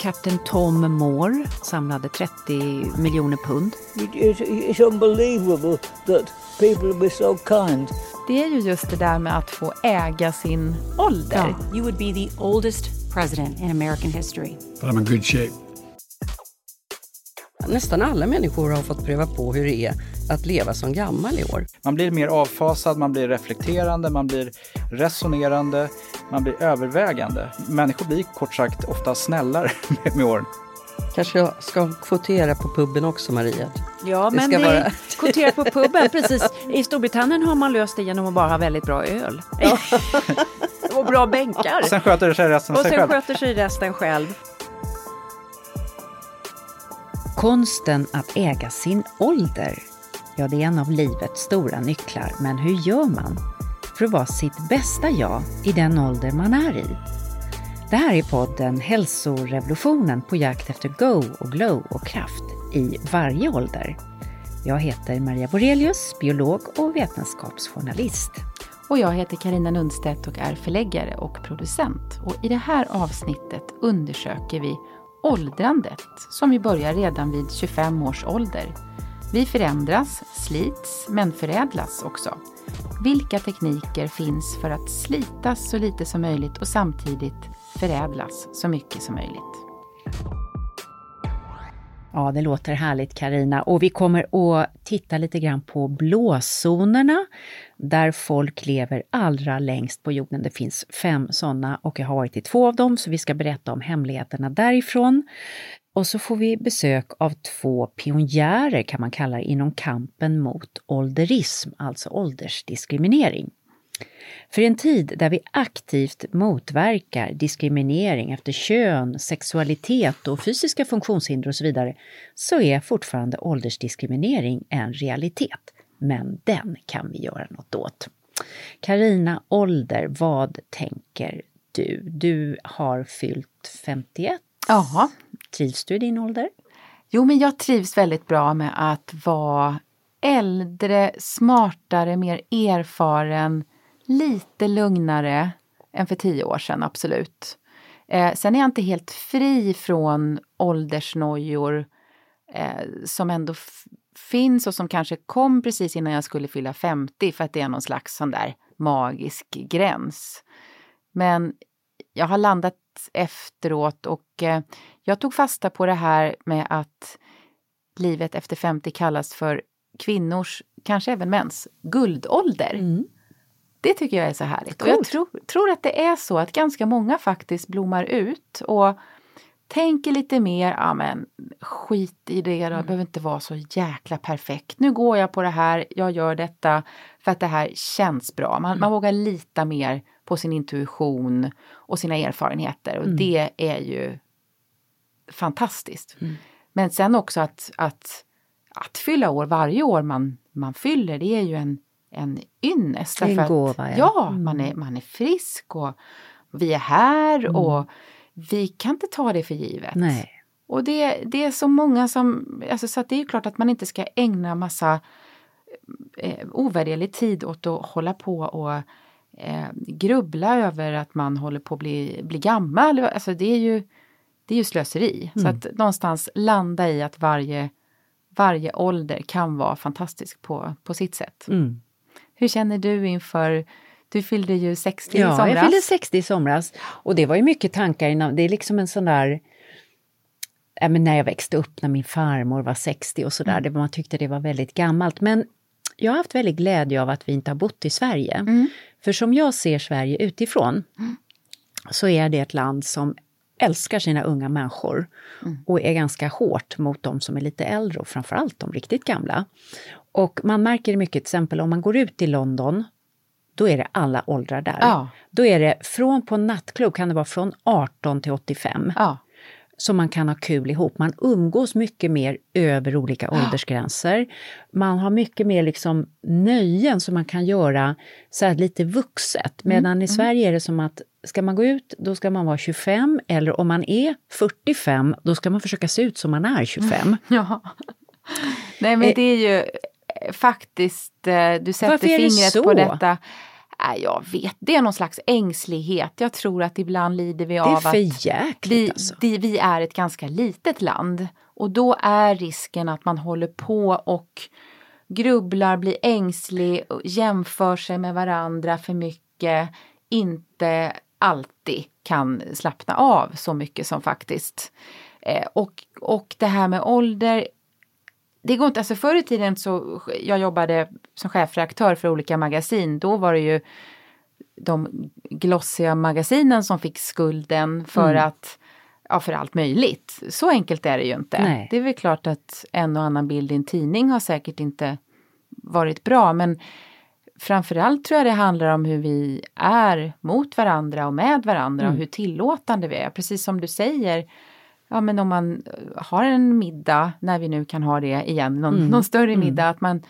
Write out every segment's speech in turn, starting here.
Kapten Tom Moore samlade 30 miljoner pund. It's, it's unbelievable that people be so kind. Det är ju just det där med att få äga sin ålder. Yeah. You would be the oldest president in American history. But I'm in good shape. Nästan alla människor har fått pröva på hur det är att leva som gammal i år. Man blir mer avfasad, man blir reflekterande, man blir resonerande, man blir övervägande. Människor blir kort sagt ofta snällare med åren. Kanske jag ska kvotera på puben också, Maria? Ja, men ska det vara- kvotera på puben, precis. I Storbritannien har man löst det genom att bara ha väldigt bra öl. och bra bänkar. Sen sköter sig resten Och sig sen själv. sköter sig resten själv. Konsten att äga sin ålder. Ja, det är en av livets stora nycklar. Men hur gör man för att vara sitt bästa jag i den ålder man är i? Det här är podden Hälsorevolutionen på jakt efter go och glow och kraft i varje ålder. Jag heter Maria Borelius, biolog och vetenskapsjournalist. Och jag heter Karina Lundstedt och är förläggare och producent. Och I det här avsnittet undersöker vi åldrandet som vi börjar redan vid 25 års ålder. Vi förändras, slits, men förädlas också. Vilka tekniker finns för att slitas så lite som möjligt och samtidigt förädlas så mycket som möjligt? Ja, det låter härligt Karina. Och vi kommer att titta lite grann på blåzonerna där folk lever allra längst på jorden. Det finns fem sådana och jag har varit i två av dem så vi ska berätta om hemligheterna därifrån. Och så får vi besök av två pionjärer kan man kalla det inom kampen mot ålderism, alltså åldersdiskriminering. För en tid där vi aktivt motverkar diskriminering efter kön, sexualitet och fysiska funktionshinder och så vidare, så är fortfarande åldersdiskriminering en realitet. Men den kan vi göra något åt. Karina ålder, vad tänker du? Du har fyllt 51. Jaha. Trivs du i din ålder? Jo, men jag trivs väldigt bra med att vara äldre, smartare, mer erfaren, lite lugnare än för tio år sedan, absolut. Eh, sen är jag inte helt fri från åldersnojor eh, som ändå finns och som kanske kom precis innan jag skulle fylla 50 för att det är någon slags sån där magisk gräns. Men jag har landat efteråt och eh, jag tog fasta på det här med att livet efter 50 kallas för kvinnors, kanske även mäns, guldålder. Det tycker jag är så härligt. Och jag tror, tror att det är så att ganska många faktiskt blommar ut och tänker lite mer, ja men skit i det, det behöver inte vara så jäkla perfekt. Nu går jag på det här, jag gör detta för att det här känns bra. Man, man vågar lita mer på sin intuition och sina erfarenheter och det är ju fantastiskt. Men sen också att, att, att fylla år varje år man, man fyller, det är ju en, en ynnest. En gåva, ja. Ja, Mm. man, är, man är frisk och vi är här och vi kan inte ta det för givet. Nej. Och det, det är så många som, alltså så det är ju klart att man inte ska ägna massa eh, ovärderlig tid åt att hålla på och eh, grubbla över att man håller på att bli, bli gammal. Alltså det är ju, det är ju slöseri. Så att någonstans landa i att varje, varje ålder kan vara fantastisk på, på sitt sätt. Mm. Hur känner du inför, du fyllde ju 60 i Ja, somras. jag fyllde 60 i somras. Och det var ju mycket tankar innan. Det är liksom en sån där... Ja, men när jag växte upp, när min farmor var 60 och sådär. Det, man tyckte det var väldigt gammalt. Men jag har haft väldigt glädje av att vi inte har bott i Sverige. För som jag ser Sverige utifrån så är det ett land som älskar sina unga människor och är ganska hårt mot de som är lite äldre och framförallt de riktigt gamla. Och man märker det mycket, till exempel om man går ut i London, då är det alla åldrar där. Ja. Då är det från på nattklubb kan det vara från 18 till 85 Ja. Så man kan ha kul ihop. Man umgås mycket mer över olika åldersgränser. Man har mycket mer liksom nöjen som man kan göra så här lite vuxet. Medan i Sverige är det som att ska man gå ut, då ska man vara 25 eller om man är 45, då ska man försöka se ut som man är 25. Ja. Nej men Eh, det är ju faktiskt, eh, du sätter fingret på detta. Nej, jag vet, det är någon slags ängslighet. Jag tror att ibland lider vi av att vi, alltså. vi är ett ganska litet land. Och då är risken att man håller på och grubblar, blir ängslig, jämför sig med varandra för mycket, inte alltid kan slappna av så mycket som faktiskt. Eh, och, och det här med ålder, det går inte, alltså förr i tiden så, jag jobbade som chefredaktör för olika magasin, då var det ju de glossiga magasinen som fick skulden för Mm. att Ja, för allt möjligt. Så enkelt är det ju inte. Nej. Det är väl klart att en och annan bild i en tidning har säkert inte varit bra, men framförallt tror jag det handlar om hur vi är mot varandra och med varandra Mm. och hur tillåtande vi är. Precis som du säger, ja men om man eh, har en middag, när vi nu kan ha det igen, någon, Mm. någon större Mm. middag, att man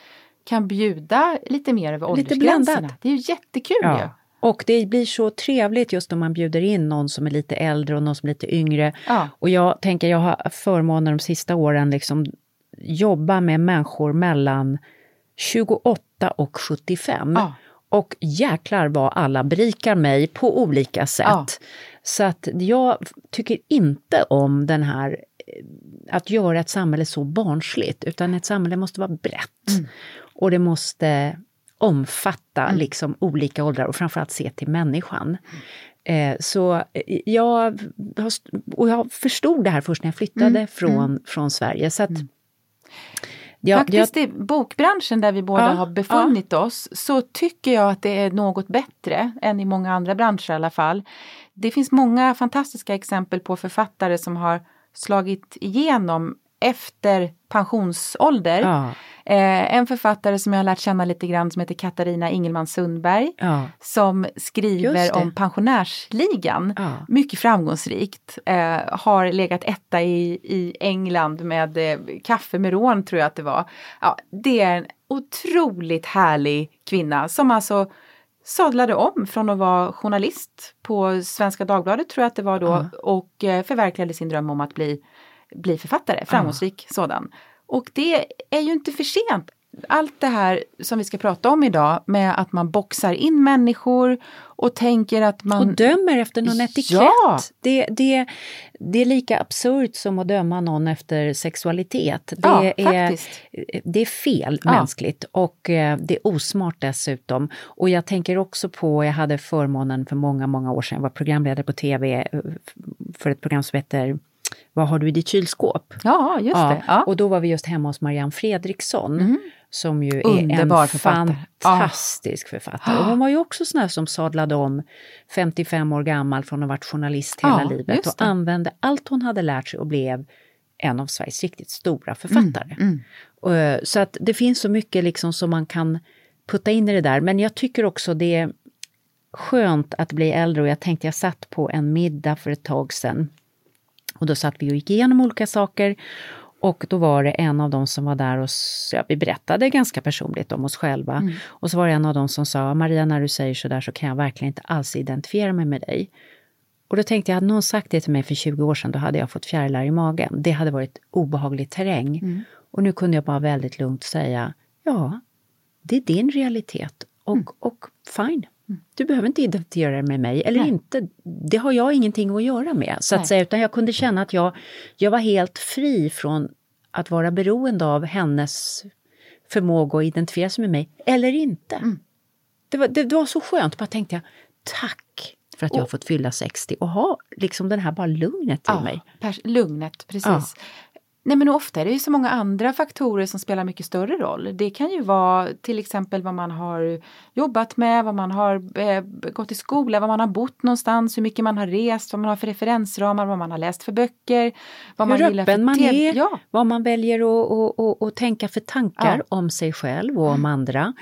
kan bjuda lite mer över Lite åldersgränserna. blandat. Det är ju jättekul ju. Ja. Och det blir så trevligt just om man bjuder in någon som är lite äldre och någon som är lite yngre. Ja. Och jag tänker, jag har förmånen de sista åren liksom jobba med människor mellan 28 och 75. Ja. Och jäklar vad alla berikar mig på olika sätt. Ja. Så att jag tycker inte om den här eh, att göra ett samhälle så barnsligt, utan ett samhälle måste vara brett. Mm. Och det måste omfatta liksom olika åldrar och framförallt se till människan. Eh, så eh, jag, har och jag förstod det här först när jag flyttade Mm, från, från Sverige. Så att, jag, Faktiskt i bokbranschen där vi båda Ja, har befunnit oss så tycker jag att det är något bättre än i många andra branscher i alla fall. Det finns många fantastiska exempel på författare som har slagit igenom efter pensionsålder. ja, Eh, en författare som jag har lärt känna lite grann som heter Katarina Ingelman Sundberg ja, som skriver om pensionärsligan. ja. Mycket framgångsrikt. Eh, har legat etta i, i England med eh, kaffe med rån tror jag att det var. Ja, det är en otroligt härlig kvinna som alltså sadlade om från att vara journalist på Svenska Dagbladet tror jag att det var då och eh, förverkligade sin dröm om att bli, bli författare, framgångsrik sådan. Och det är ju inte för sent. Allt det här som vi ska prata om idag med att man boxar in människor och tänker att man... Och dömer efter någon etikett. Ja. Det, det, det är lika absurt som att döma någon efter sexualitet. Det, Ja, är, faktiskt. det är fel Ja. mänskligt och eh, det är osmart dessutom. Och jag tänker också på, jag hade förmånen för många, många år sedan, jag var programledare på tv eh, för ett program som heter Vad har du i ditt kylskåp? Ja, just det. Ja. Och då var vi just hemma hos Marianne Fredriksson som ju är Underbar en författare. fantastisk författare. Och hon var ju också sån här som sadlade om 55 år gammal från att ha varit journalist hela Ja, livet och använde allt hon hade lärt sig och blev en av Sveriges riktigt stora författare. Mm, Och, eh, Så att det finns så mycket liksom som man kan putta in i det där. Men jag tycker också det är skönt att bli äldre och jag tänkte jag satt på en middag för ett tag sedan och då satt vi och gick igenom olika saker och då var det en av dem som var där och ja, vi berättade ganska personligt om oss själva. Och så var det en av dem som sa, Maria när du säger så där så kan jag verkligen inte alls identifiera mig med dig. Och då tänkte jag, hade någon sagt det till mig för 20 år sedan, då hade jag fått fjärilar i magen. Det hade varit obehaglig terräng. Och nu kunde jag bara väldigt lugnt säga, ja, det är din realitet och, och fine. Du behöver inte identifiera dig med mig, eller Nej. inte. Det har jag ingenting att göra med, så att Nej. säga. Utan jag kunde känna att jag, jag var helt fri från att vara beroende av hennes förmåga att identifiera sig med mig, eller inte. Det, var, det, det var så skönt, bara tänkte jag, tack för att jag har fått fylla 60 och ha liksom den här bara lugnet i mig. pers- lugnet, precis. Ja. Nej men ofta är det ju så många andra faktorer som spelar mycket större roll. Det kan ju vara till exempel vad man har jobbat med, vad man har eh, gått i skola, vad man har bott någonstans, hur mycket man har rest, vad man har för referensramar, vad man har läst för böcker. Vad Hur man öppen man är, Ja, vad man väljer att, att, att, att tänka för tankar Ja. om sig själv och om andra.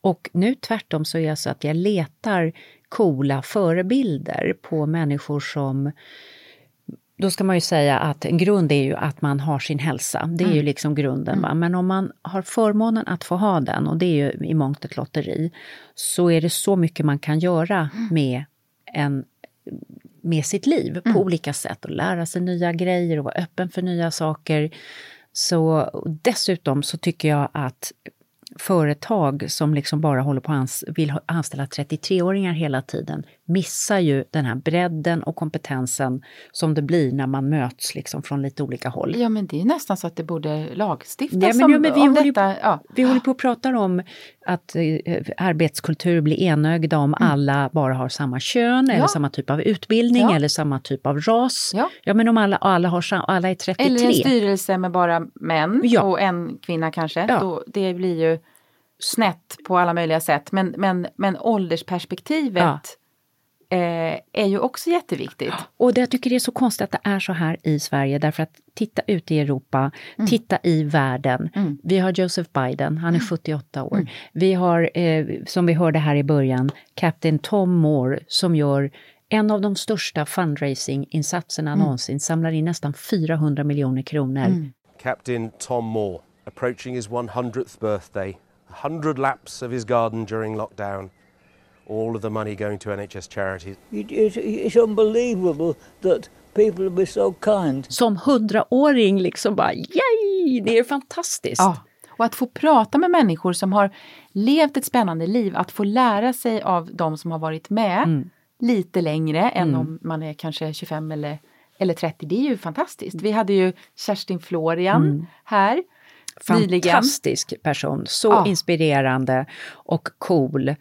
Och nu tvärtom så är jag så att jag letar coola förebilder på människor som då ska man ju säga att en grund är ju att man har sin hälsa. Det är ju liksom grunden. Va? Men om man har förmånen att få ha den, och det är ju i mångt ett lotteri, så är det så mycket man kan göra med, en, med sitt liv på olika sätt. Och lära sig nya grejer och vara öppen för nya saker. Så dessutom så tycker jag att företag som liksom bara håller på ans vill anställa 33-åringar hela tiden missar ju den här bredden och kompetensen som det blir när man möts liksom från lite olika håll. Ja men det är nästan så att det borde lagstiftas Ja, men- om, ja, men vi om håller detta. Ja. Vi håller på att prata om att eh, arbetskultur blir enögda om alla bara har samma kön eller Mm. Ja. samma typ av utbildning eller samma typ av ras. Ja. ja men om alla, alla, har, alla är 33. Eller en styrelse med bara män och en kvinna kanske. Ja. Då, det blir ju snett på alla möjliga sätt. Men, men, men åldersperspektivet eh, är ju också jätteviktigt. Och det jag tycker det är så konstigt att det är så här i Sverige därför att titta ut i Europa, Mm. titta i världen. Vi har Joseph Biden, han är Mm. 78 år. Vi har, eh, som vi hörde här i början, Captain Tom Moore som gör en av de största fundraising-insatserna Mm. någonsin, samlar in nästan 400 miljoner kronor. Captain Tom Moore, approaching his 100th birthday, 100 laps of his garden during lockdown, all of the money going to NHS charities. It, it, it's unbelievable that people be so kind. Som hundraåring liksom bara, yay, det är fantastiskt! Ja. Och att få prata med människor som har levt ett spännande liv, att få lära sig av de som har varit med Mm. lite längre än om man är kanske 25 eller, eller 30. Det är ju fantastiskt. Vi hade ju Kerstin Florian Mm. här nyligen. Fantastisk person, så Ja. inspirerande och cool.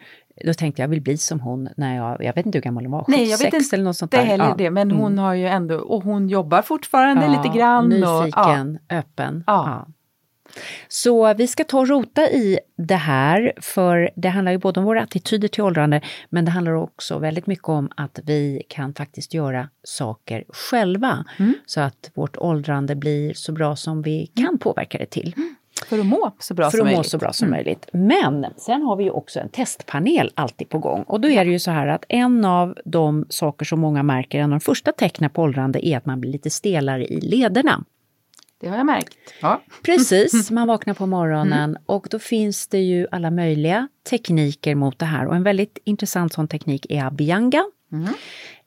Då tänkte jag, jag vill bli som hon när jag, jag vet inte hur gammal hon var, 76 Nej, jag vet inte eller något sånt det där. heller Ja. det, men hon har ju ändå, och hon jobbar fortfarande Ja, lite grann. Och. Nyfiken, öppen. Ja. Så vi ska ta och rota i det här, för det handlar ju både om våra attityder till åldrande, men det handlar också väldigt mycket om att vi kan faktiskt göra saker själva, Mm. så att vårt åldrande blir så bra som vi kan påverka det till. För att må så bra för som att må möjligt. så bra som möjligt. Men sen har vi ju också en testpanel alltid på gång. Och då är det ju så här att en av de saker som många märker, en av de första tecknen på åldrande, är att man blir lite stelare i lederna. Det har jag märkt. Ja. Precis, man vaknar på morgonen och då finns det ju alla möjliga tekniker mot det här. Och en väldigt intressant sån teknik är Abhyanga.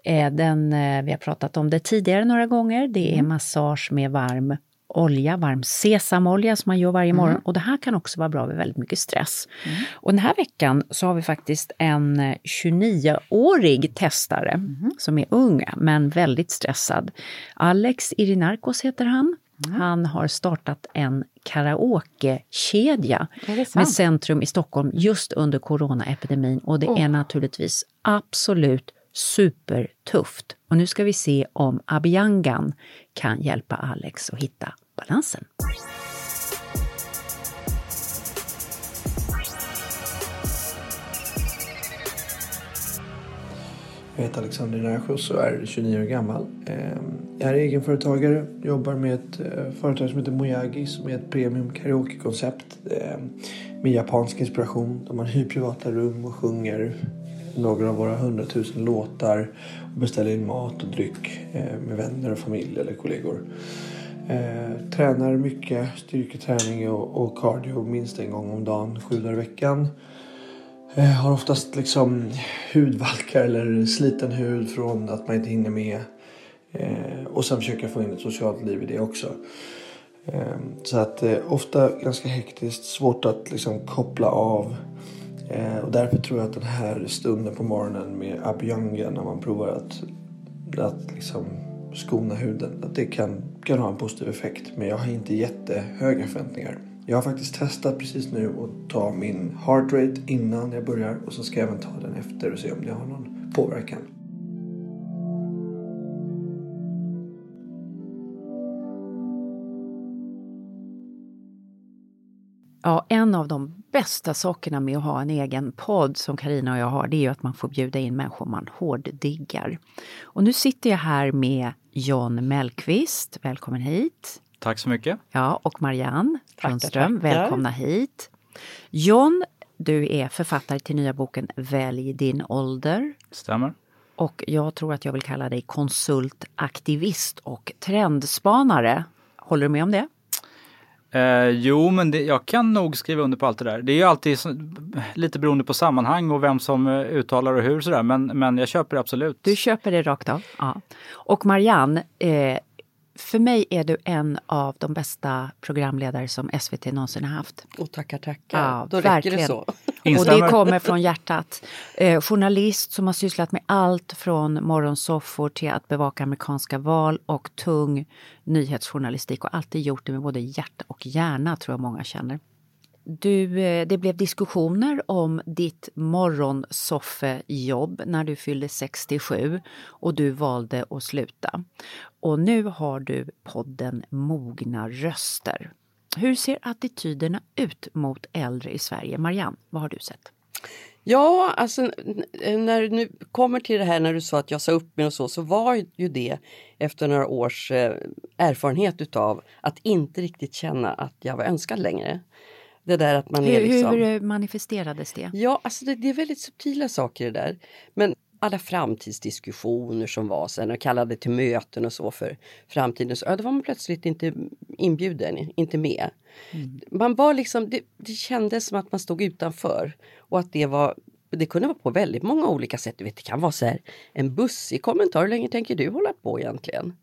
Eh, Den, eh, vi har pratat om det tidigare några gånger. Det är massage med varm olja, varm sesamolja som man gör varje morgon. Och det här kan också vara bra vid väldigt mycket stress. Och den här veckan så har vi faktiskt en eh, 29-årig testare som är ung men väldigt stressad. Alex Irinarkos heter han. Han har startat en karaokekedja med centrum i Stockholm just under coronaepidemin och det är naturligtvis absolut supertufft. Och nu ska vi se om Abhyangan kan hjälpa Alex att hitta balansen. Jag heter Alexander Närskjuts och är 29 år gammal. Ehm, jag är egenföretagare, jobbar med ett eh, företag som heter Mojagi som är ett premium karaokekoncept ehm, med japansk inspiration. Där man hyr privata rum och sjunger några av våra hundratusen låtar och beställer in mat och dryck eh, med vänner och familj eller kollegor. Eh, tränar mycket styrketräning och, och cardio minst en gång om dagen, sju dagar i veckan. Eh, har oftast liksom hudvalkar eller sliten hud från att man inte hinner med. Eh, och sen försöker jag få in ett socialt liv i det också. Ehm, så att eh, ofta ganska hektiskt, svårt att liksom koppla av. Och därför tror jag att den här stunden på morgonen med Abhyanga när man provar att, att liksom skona huden, att det kan, kan ha en positiv effekt. Men jag har inte jättehöga förväntningar. Jag har faktiskt testat precis nu att ta min heart rate innan jag börjar och så ska jag även ta den efter och se om det har någon påverkan. Ja, en av de bästa sakerna med att ha en egen podd som Karina och jag har, det är ju att man får bjuda in människor man hårddiggar. Och nu sitter jag här med John Mellqvist, välkommen hit. Tack så mycket. Ja, och Marianne tackar. välkomna hit. John, du är författare till nya boken Välj din ålder. Stämmer. Och jag tror att jag vill kalla dig konsult, aktivist och trendspanare. Håller du med om det? Eh, jo, men det, jag kan nog skriva under på allt det där. Det är ju alltid så, lite beroende på sammanhang och vem som eh, uttalar och hur sådär. Men, men jag köper det absolut. Du köper det rakt av? Ja. Och Marianne, eh, för mig är du en av de bästa programledare som SVT någonsin har haft. Och tackar, tackar. Ja, Då räcker verkligen. det så. Och det kommer från hjärtat. Eh, journalist som har sysslat med allt från morgonsoffor till att bevaka amerikanska val och tung nyhetsjournalistik och alltid gjort det med både hjärta och hjärna tror jag många känner. Du, eh, det blev diskussioner om ditt morgonsoffejobb när du fyllde 67 och du valde att sluta. Och nu har du podden Mogna röster. Hur ser attityderna ut mot äldre i Sverige? Marianne, vad har du sett? Ja, alltså när du kommer till det här när du sa att jag sa upp mig och så, så var ju det efter några års eh, erfarenhet utav att inte riktigt känna att jag var önskad längre. Det där att man är Hur, liksom... hur manifesterades det? Ja, alltså det, det är väldigt subtila saker det där. Men alla framtidsdiskussioner som var sen och kallade till möten och så för framtiden, så, ja, då var man plötsligt inte inbjuden, inte med. Man var liksom, det, det kändes som att man stod utanför och att det var det kunde vara på väldigt många olika sätt. Du vet, det kan vara så här, en bussig kommentar, hur länge tänker du hålla på egentligen?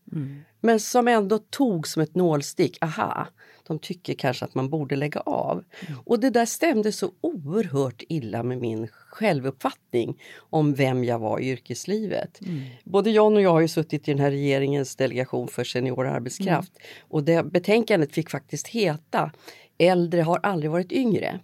Men som ändå tog som ett nålstick, aha, de tycker kanske att man borde lägga av. Och det där stämde så oerhört illa med min självuppfattning om vem jag var i yrkeslivet. Både John och jag har ju suttit i den här regeringens delegation för senior arbetskraft och det betänkandet fick faktiskt heta Äldre har aldrig varit yngre.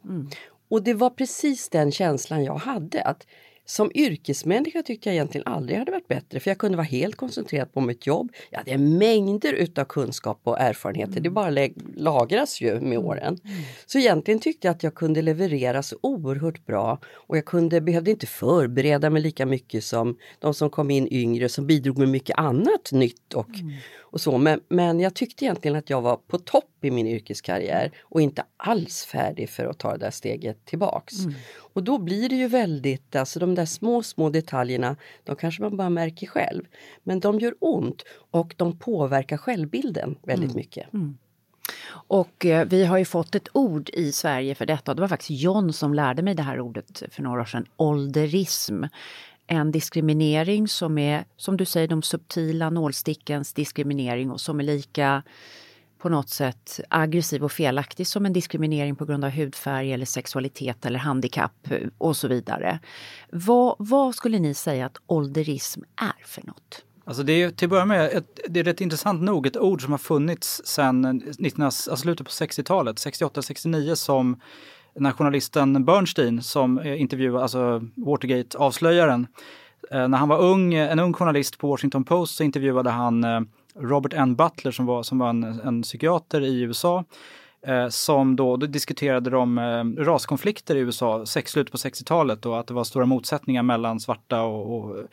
Och det var precis den känslan jag hade. att som yrkesmänniska tyckte jag egentligen aldrig hade varit bättre för jag kunde vara helt koncentrerad på mitt jobb. Jag hade mängder utav kunskap och erfarenheter, det bara lagras ju med åren. Så egentligen tyckte jag att jag kunde leverera så oerhört bra och jag kunde, behövde inte förbereda mig lika mycket som de som kom in yngre som bidrog med mycket annat nytt och, och så. Men, men jag tyckte egentligen att jag var på topp i min yrkeskarriär och inte alls färdig för att ta det där steget tillbaks. Och då blir det ju väldigt, alltså de där små, små detaljerna, de kanske man bara märker själv. Men de gör ont och de påverkar självbilden väldigt mycket. Och eh, vi har ju fått ett ord i Sverige för detta. Det var faktiskt John som lärde mig det här ordet för några år sedan. Ålderism. En diskriminering som är, som du säger, de subtila nålstickens diskriminering och som är lika på något sätt aggressiv och felaktig som en diskriminering på grund av hudfärg eller sexualitet eller handikapp och så vidare. Vad, vad skulle ni säga att ålderism är för något? Alltså det är till att börja med, ett, det är rätt intressant nog ett ord som har funnits sedan 19, alltså slutet på 60-talet, 68-69 som när journalisten Bernstein som eh, intervjuade, alltså Watergate-avslöjaren, eh, när han var ung, en ung journalist på Washington Post så intervjuade han eh, Robert N. Butler som var, som var en, en psykiater i USA. Eh, som då, då diskuterade de eh, raskonflikter i USA, sex, slutet på 60-talet och att det var stora motsättningar mellan svarta och, och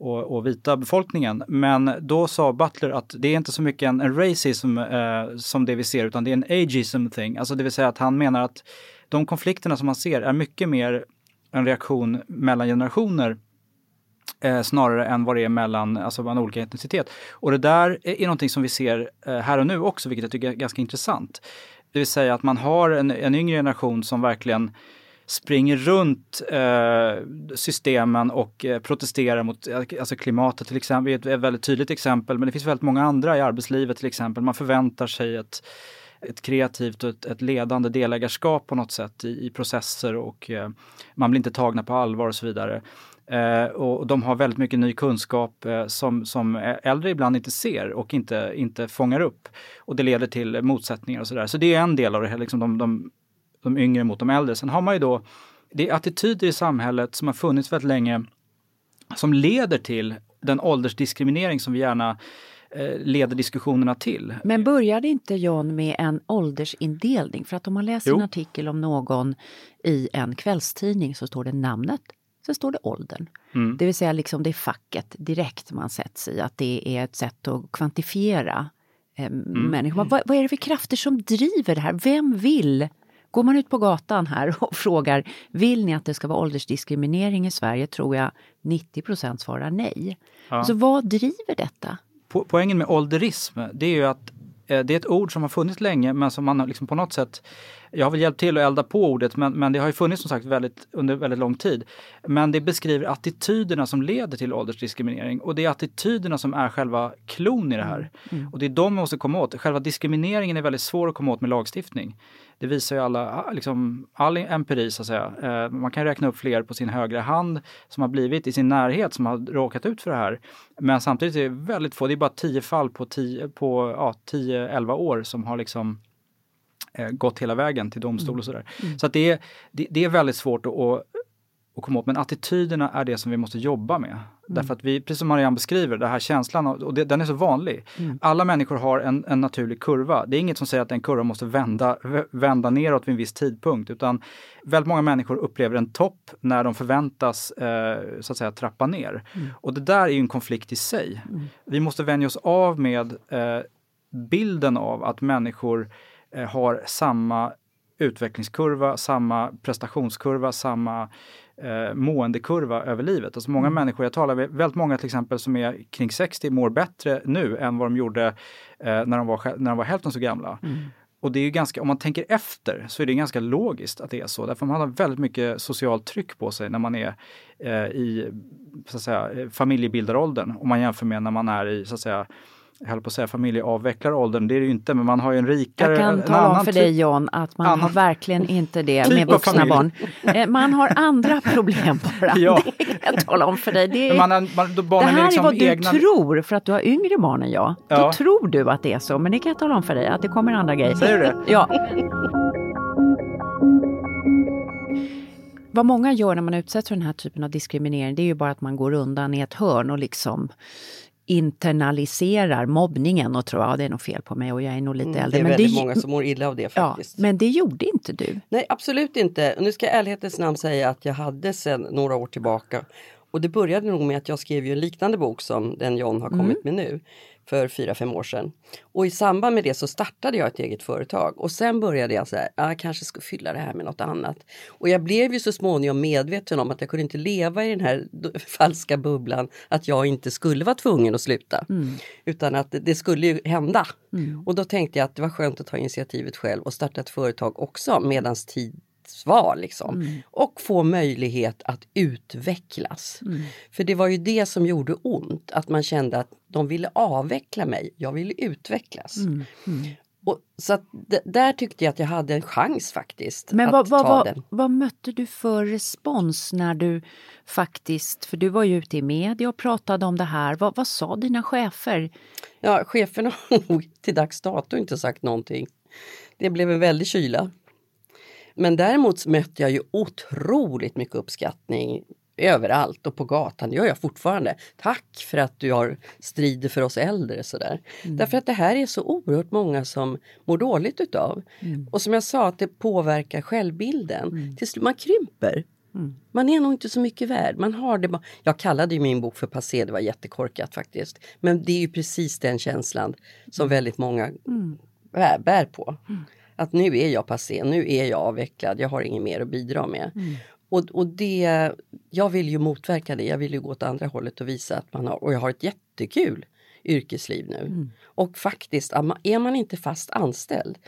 och, och vita befolkningen. Men då sa Butler att det är inte så mycket en, en racism eh, som det vi ser utan det är en ageism thing. Alltså det vill säga att han menar att de konflikterna som man ser är mycket mer en reaktion mellan generationer eh, snarare än vad det är mellan, alltså mellan olika etnicitet. Och det där är, någonting som vi ser eh, här och nu också, vilket jag tycker är ganska intressant. Det vill säga att man har en, en yngre generation som verkligen springer runt eh, systemen och eh, protesterar mot eh, alltså klimatet till exempel. Det är ett, ett väldigt tydligt exempel, men det finns väldigt många andra i arbetslivet till exempel. Man förväntar sig ett, ett kreativt och ett, ett ledande delägarskap på något sätt i, i processer och eh, man blir inte tagna på allvar och så vidare. Eh, och de har väldigt mycket ny kunskap eh, som, som äldre ibland inte ser och inte, inte fångar upp. Och det leder till motsättningar och sådär. Så det är en del av det här, liksom de, de, de yngre mot de äldre. Sen har man ju då, det är attityder i samhället som har funnits väldigt länge som leder till den åldersdiskriminering som vi gärna leder diskussionerna till. Men började inte John med en åldersindelning? För att om man läser Jo. en artikel om någon i en kvällstidning så står det namnet, så står det åldern. Mm. Det vill säga liksom det är facket direkt man sätts i, att det är ett sätt att kvantifiera eh, Mm. människor. Vad, vad är det för krafter som driver det här? Vem vill? Går man ut på gatan här och frågar, vill ni att det ska vara åldersdiskriminering i Sverige? Tror jag 90 procent svarar nej. Ja. Alltså vad driver detta? Po- poängen med ålderism, det är ju att Eh, det är ett ord som har funnits länge men som man liksom på något sätt jag har väl hjälpt till att elda på ordet men, men det har ju funnits som sagt väldigt, under väldigt lång tid. Men det beskriver attityderna som leder till åldersdiskriminering och det är attityderna som är själva klon i det här. Mm. Och det är de man måste komma åt. Själva diskrimineringen är väldigt svår att komma åt med lagstiftning. Det visar ju alla, liksom, all empiri så att säga. Eh, man kan räkna upp fler på sin högra hand som har blivit i sin närhet som har råkat ut för det här. Men samtidigt är det väldigt få, det är bara 10 fall på 10, på, ja, 10-11 år som har liksom gått hela vägen till domstol och sådär. Så att det, är, det, det är väldigt svårt att, att, komma åt. Men attityderna är det som vi måste jobba med. Därför att vi, precis som Marianne beskriver, den här känslan, och det, den är så vanlig. Alla människor har en, en naturlig kurva. Det är inget som säger att en kurva måste vända, vända neråt vid en viss tidpunkt. Utan väldigt många människor upplever en topp när de förväntas eh, så att säga trappa ner. Och det där är ju en konflikt i sig. Vi måste vänja oss av med eh, bilden av att människor eh, har samma utvecklingskurva, samma prestationskurva, samma eh, måendekurva över livet. Alltså många människor, jag talar med väldigt många till exempel som är kring 60 mår bättre nu än vad de gjorde eh, när, de var, när de var hälften så gamla. Och det är ju ganska, om man tänker efter så är det ganska logiskt att det är så. Därför man har väldigt mycket socialt tryck på sig när man är eh, i så att säga, eh, familjebildaråldern. Om man jämför med när man är i så att säga, jag höll på att säga familjeavvecklaråldern, det är det ju inte, men man har ju en rikare... Jag kan tala om för typ- dig John att man har annan- verkligen inte det Typ med vuxna barn. Eh, Man har andra problem bara. Ja. Det kan jag tala om för dig. Det, Men man, har- man, då det här är liksom är vad du egna... tror för att du har yngre barn än jag. Då Ja. tror du att det är så, men det kan jag tala om för dig att det kommer andra grejer. Säger du det? Ja. Vad många gör när man utsätts för den här typen av diskriminering, det är ju bara att man går undan i ett hörn och liksom internaliserar mobbningen och tror att det är nog fel på mig och jag är nog lite Mm, äldre. det är väldigt det, många som mår illa av det ja, faktiskt. men det gjorde inte du. Nej, absolut inte. Och nu ska jag ärlighetens namn säga att jag hade sedan några år tillbaka och det började nog med att jag skrev ju en liknande bok som den John har kommit med nu för fyra fem år sedan. Och i samband med det så startade jag ett eget företag och sen började jag så här, "Ah, jag kanske ska fylla det här med något annat. Och jag blev ju så småningom medveten om att jag kunde inte leva i den här falska bubblan att jag inte skulle vara tvungen att sluta. Utan att det- skulle ju hända. Och då tänkte jag att det var skönt att ta initiativet själv och starta ett företag också medans tid var liksom. Och få möjlighet att utvecklas. För det var ju det som gjorde ont, att man kände att de ville avveckla mig, jag ville utvecklas. Och, så att där tyckte jag att jag hade en chans faktiskt Men att vad, vad, ta vad, den. vad mötte du för respons när du faktiskt, för du var ju ute i media och pratade om det här. Vad, sa dina chefer? Ja, chefen har nog till dags dato inte sagt någonting. Det blev en väldig kyla. Men däremot mötte jag ju otroligt mycket uppskattning överallt och på gatan. Det gör jag fortfarande. Tack för att du har strider för oss äldre. Sådär. Därför att det här är så oerhört många som mår dåligt utav. Och som jag sa, att det påverkar självbilden. Till slut, man krymper. Man är nog inte så mycket värd. Man har det. Jag kallade ju min bok för passé, det var jättekorkat faktiskt. Men det är ju precis den känslan som väldigt många bär, bär på. Att nu är jag passé, nu är jag avvecklad, jag har inget mer att bidra med. Och, och det, jag vill ju motverka det, jag vill ju gå åt andra hållet och visa att man har, och jag har ett jättekul yrkesliv nu. Och faktiskt, är man inte fast anställd,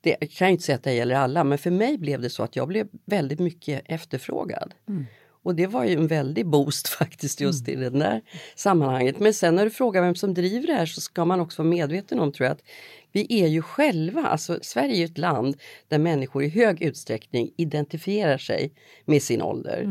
det jag kan jag inte säga att det gäller alla, men för mig blev det så att jag blev väldigt mycket efterfrågad. Och det var ju en väldig boost faktiskt just i det där sammanhanget. Men sen när du frågar vem som driver det här så ska man också vara medveten om tror jag att vi är ju själva, alltså Sverige är ju ett land där människor i hög utsträckning identifierar sig med sin ålder.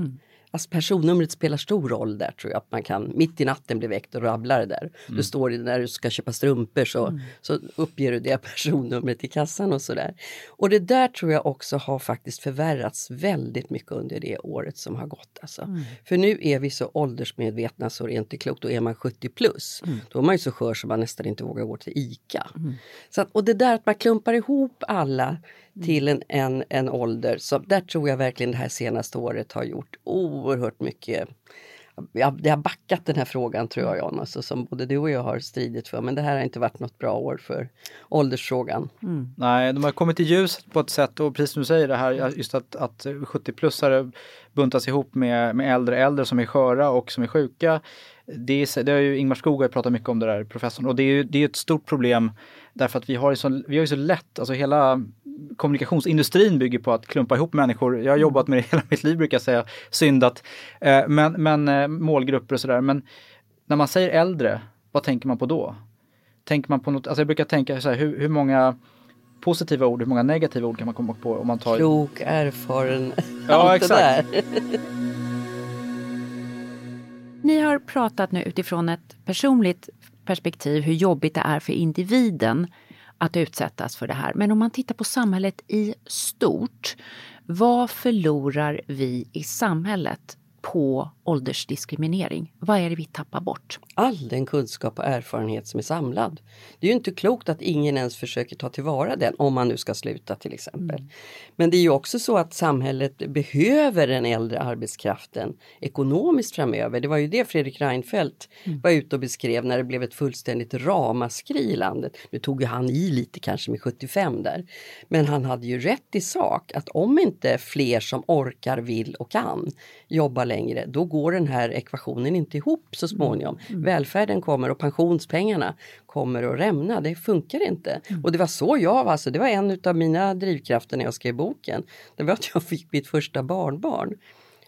Alltså personnumret spelar stor roll där tror jag. Att man kan mitt i natten bli väckt och rabbla det där. Du står när du ska köpa strumpor så, så uppger du det personnumret i kassan och sådär. Och det där tror jag också har faktiskt förvärrats väldigt mycket under det året som har gått. Alltså. För nu är vi så åldersmedvetna så det är inte klokt. Då är man 70 plus. Då är man ju så skör så man nästan inte vågar gå till ICA. Så att, och det där att man klumpar ihop alla till en, en, en ålder. Så där tror jag verkligen det här senaste året har gjort oerhört mycket ja, det har backat den här frågan tror jag Jan, alltså, som både du och jag har stridit för. Men det här har inte varit något bra år för åldersfrågan. Mm. Nej, de har kommit i ljuset på ett sätt och precis som du säger det här just att, att 70-plussare buntas ihop med, med äldre äldre som är sköra och som är sjuka. Det, är, det har ju Ingmar Skog har pratat mycket om det där, professorn, och det är ju det är ett stort problem därför att vi har ju så, vi har ju så lätt, alltså hela kommunikationsindustrin bygger på att klumpa ihop människor. Jag har jobbat med det hela mitt liv brukar jag säga, syndat. Eh, men, men eh, målgrupper och sådär. Men när man säger äldre, vad tänker man på då? Tänker man på något, alltså jag brukar tänka så här, hur, hur många positiva ord, hur många negativa ord kan man komma på om man tar... Klok, erfaren, ja, allt exakt. det där. Ni har pratat nu utifrån ett personligt perspektiv hur jobbigt det är för individen att utsättas för det här. Men om man tittar på samhället i stort, vad förlorar vi i samhället på åldersdiskriminering? Vad är det vi tappar bort? All den kunskap och erfarenhet som är samlad. Det är ju inte klokt att ingen ens försöker ta tillvara den om man nu ska sluta till exempel. Mm. Men det är ju också så att samhället behöver den äldre arbetskraften ekonomiskt framöver. Det var ju det Fredrik Reinfeldt mm. var ute och beskrev när det blev ett fullständigt ramaskri i landet. Nu tog ju han i lite kanske med 75 där. Men han hade ju rätt i sak att om inte fler som orkar, vill och kan jobba längre, då går den här ekvationen inte ihop så småningom. Mm. Välfärden kommer och pensionspengarna kommer att rämna. Det funkar inte. Mm. Och det var så jag var, alltså, det var en av mina drivkrafter när jag skrev boken. Det var att jag fick mitt första barnbarn.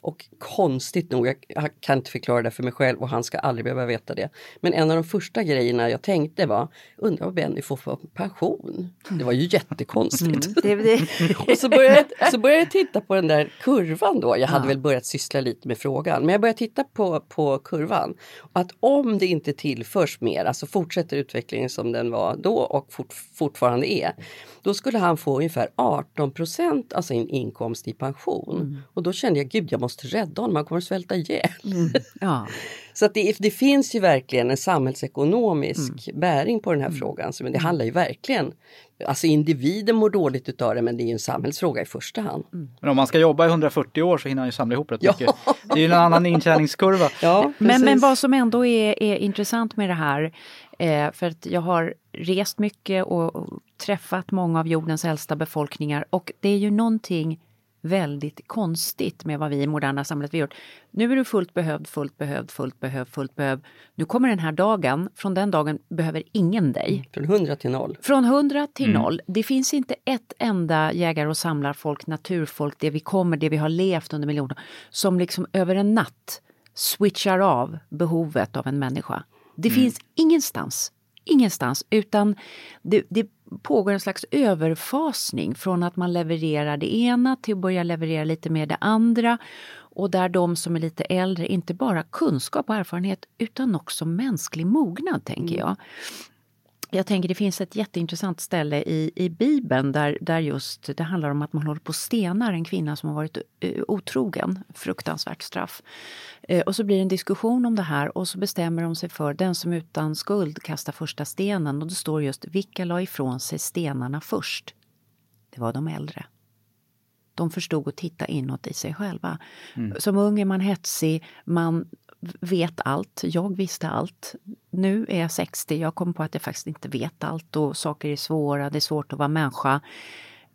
Och konstigt nog, jag kan inte förklara det för mig själv och han ska aldrig behöva veta det. Men en av de första grejerna jag tänkte var, undrar vad Benny får för pension? Det var ju jättekonstigt. Mm, det, det. och så började, så började jag titta på den där kurvan då. Jag hade ja. väl börjat syssla lite med frågan. Men jag började titta på, på kurvan. Att om det inte tillförs mer, alltså fortsätter utvecklingen som den var då och fort, fortfarande är. Då skulle han få ungefär 18 procent av sin inkomst i pension. Mm. Och då kände jag, gud jag måste rädda honom, han kommer att svälta ihjäl. Mm. Ja. Så att det, det, finns ju verkligen en samhällsekonomisk mm. bäring på den här mm. frågan. Så det mm. handlar ju verkligen, alltså individen mår dåligt utav det men det är ju en samhällsfråga i första hand. Mm. Men om man ska jobba i 140 år så hinner han ju samla ihop rätt ja. mycket. Det är ju en annan intjäningskurva. Ja, men, men vad som ändå är, är intressant med det här, eh, för att jag har rest mycket och, och träffat många av jordens äldsta befolkningar och det är ju någonting väldigt konstigt med vad vi i moderna samhället har gjort. Nu är du fullt behövd, fullt behövd, fullt behövd, fullt behövd. Nu kommer den här dagen, från den dagen behöver ingen dig. Mm, från hundra till noll. Från hundra till mm. noll. Det finns inte ett enda jägare och samlarfolk, naturfolk, det vi kommer, det vi har levt under miljoner, som liksom över en natt switchar av behovet av en människa. Det mm. finns ingenstans ingenstans utan det, det, pågår en slags överfasning från att man levererar det ena till att börja leverera lite mer det andra. Och där de som är lite äldre, inte bara kunskap och erfarenhet utan också mänsklig mognad, tänker mm. jag. Jag tänker det finns ett jätteintressant ställe i, i Bibeln där, där just det handlar om att man håller på stenar en kvinna som har varit uh, otrogen. Fruktansvärt straff. Uh, och så blir det en diskussion om det här och så bestämmer de sig för den som utan skuld kastar första stenen och det står just vilka la ifrån sig stenarna först? Det var de äldre. De förstod att titta inåt i sig själva. Mm. Som ung är man hetsig, man vet allt. Jag visste allt. Nu är jag 60, jag kom på att jag faktiskt inte vet allt och saker är svåra, det är svårt att vara människa.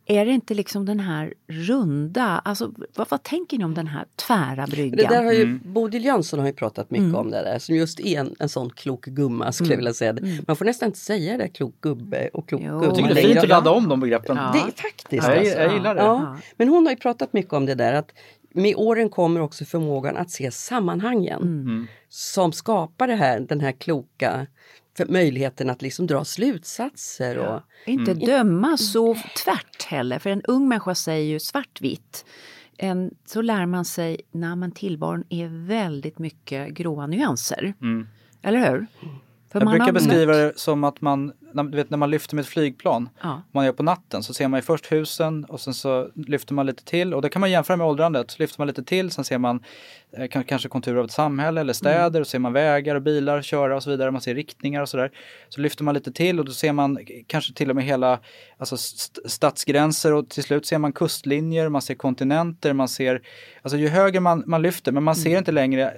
Är det inte liksom den här runda, alltså vad, vad tänker ni om den här tvära bryggan? Det där har ju, mm. Bodil Jönsson har ju pratat mycket mm. om det där som just är en, en sån klok gumma skulle mm. jag vilja säga. Mm. Man får nästan inte säga det, klok gubbe och klok jo. gumma. Jag tycker det är fint att ladda om de begreppen. Ja. Det är faktiskt. Ja, jag, jag gillar det. Ja. Men hon har ju pratat mycket om det där att med åren kommer också förmågan att se sammanhangen mm. mm. som skapar det här, den här kloka möjligheten att liksom dra slutsatser. Och, ja. Inte mm. döma så tvärt heller, för en ung människa säger ju svartvitt. En, så lär man sig, när man tillvaron är väldigt mycket gråa nyanser. Mm. Eller hur? För jag brukar beskriva det som att man när, du vet, när man lyfter med ett flygplan, Ja. man gör på natten, så ser man ju först husen och sen så lyfter man lite till och det kan man jämföra med åldrandet. Så lyfter man lite till, sen ser man kanske konturer av ett samhälle eller städer och ser man vägar och bilar köra och så vidare. Man ser riktningar och sådär. Så lyfter man lite till och då ser man kanske till och med hela alltså st- stadsgränser och till slut ser man kustlinjer, man ser kontinenter, man ser Alltså ju högre man, man lyfter, men man ser inte längre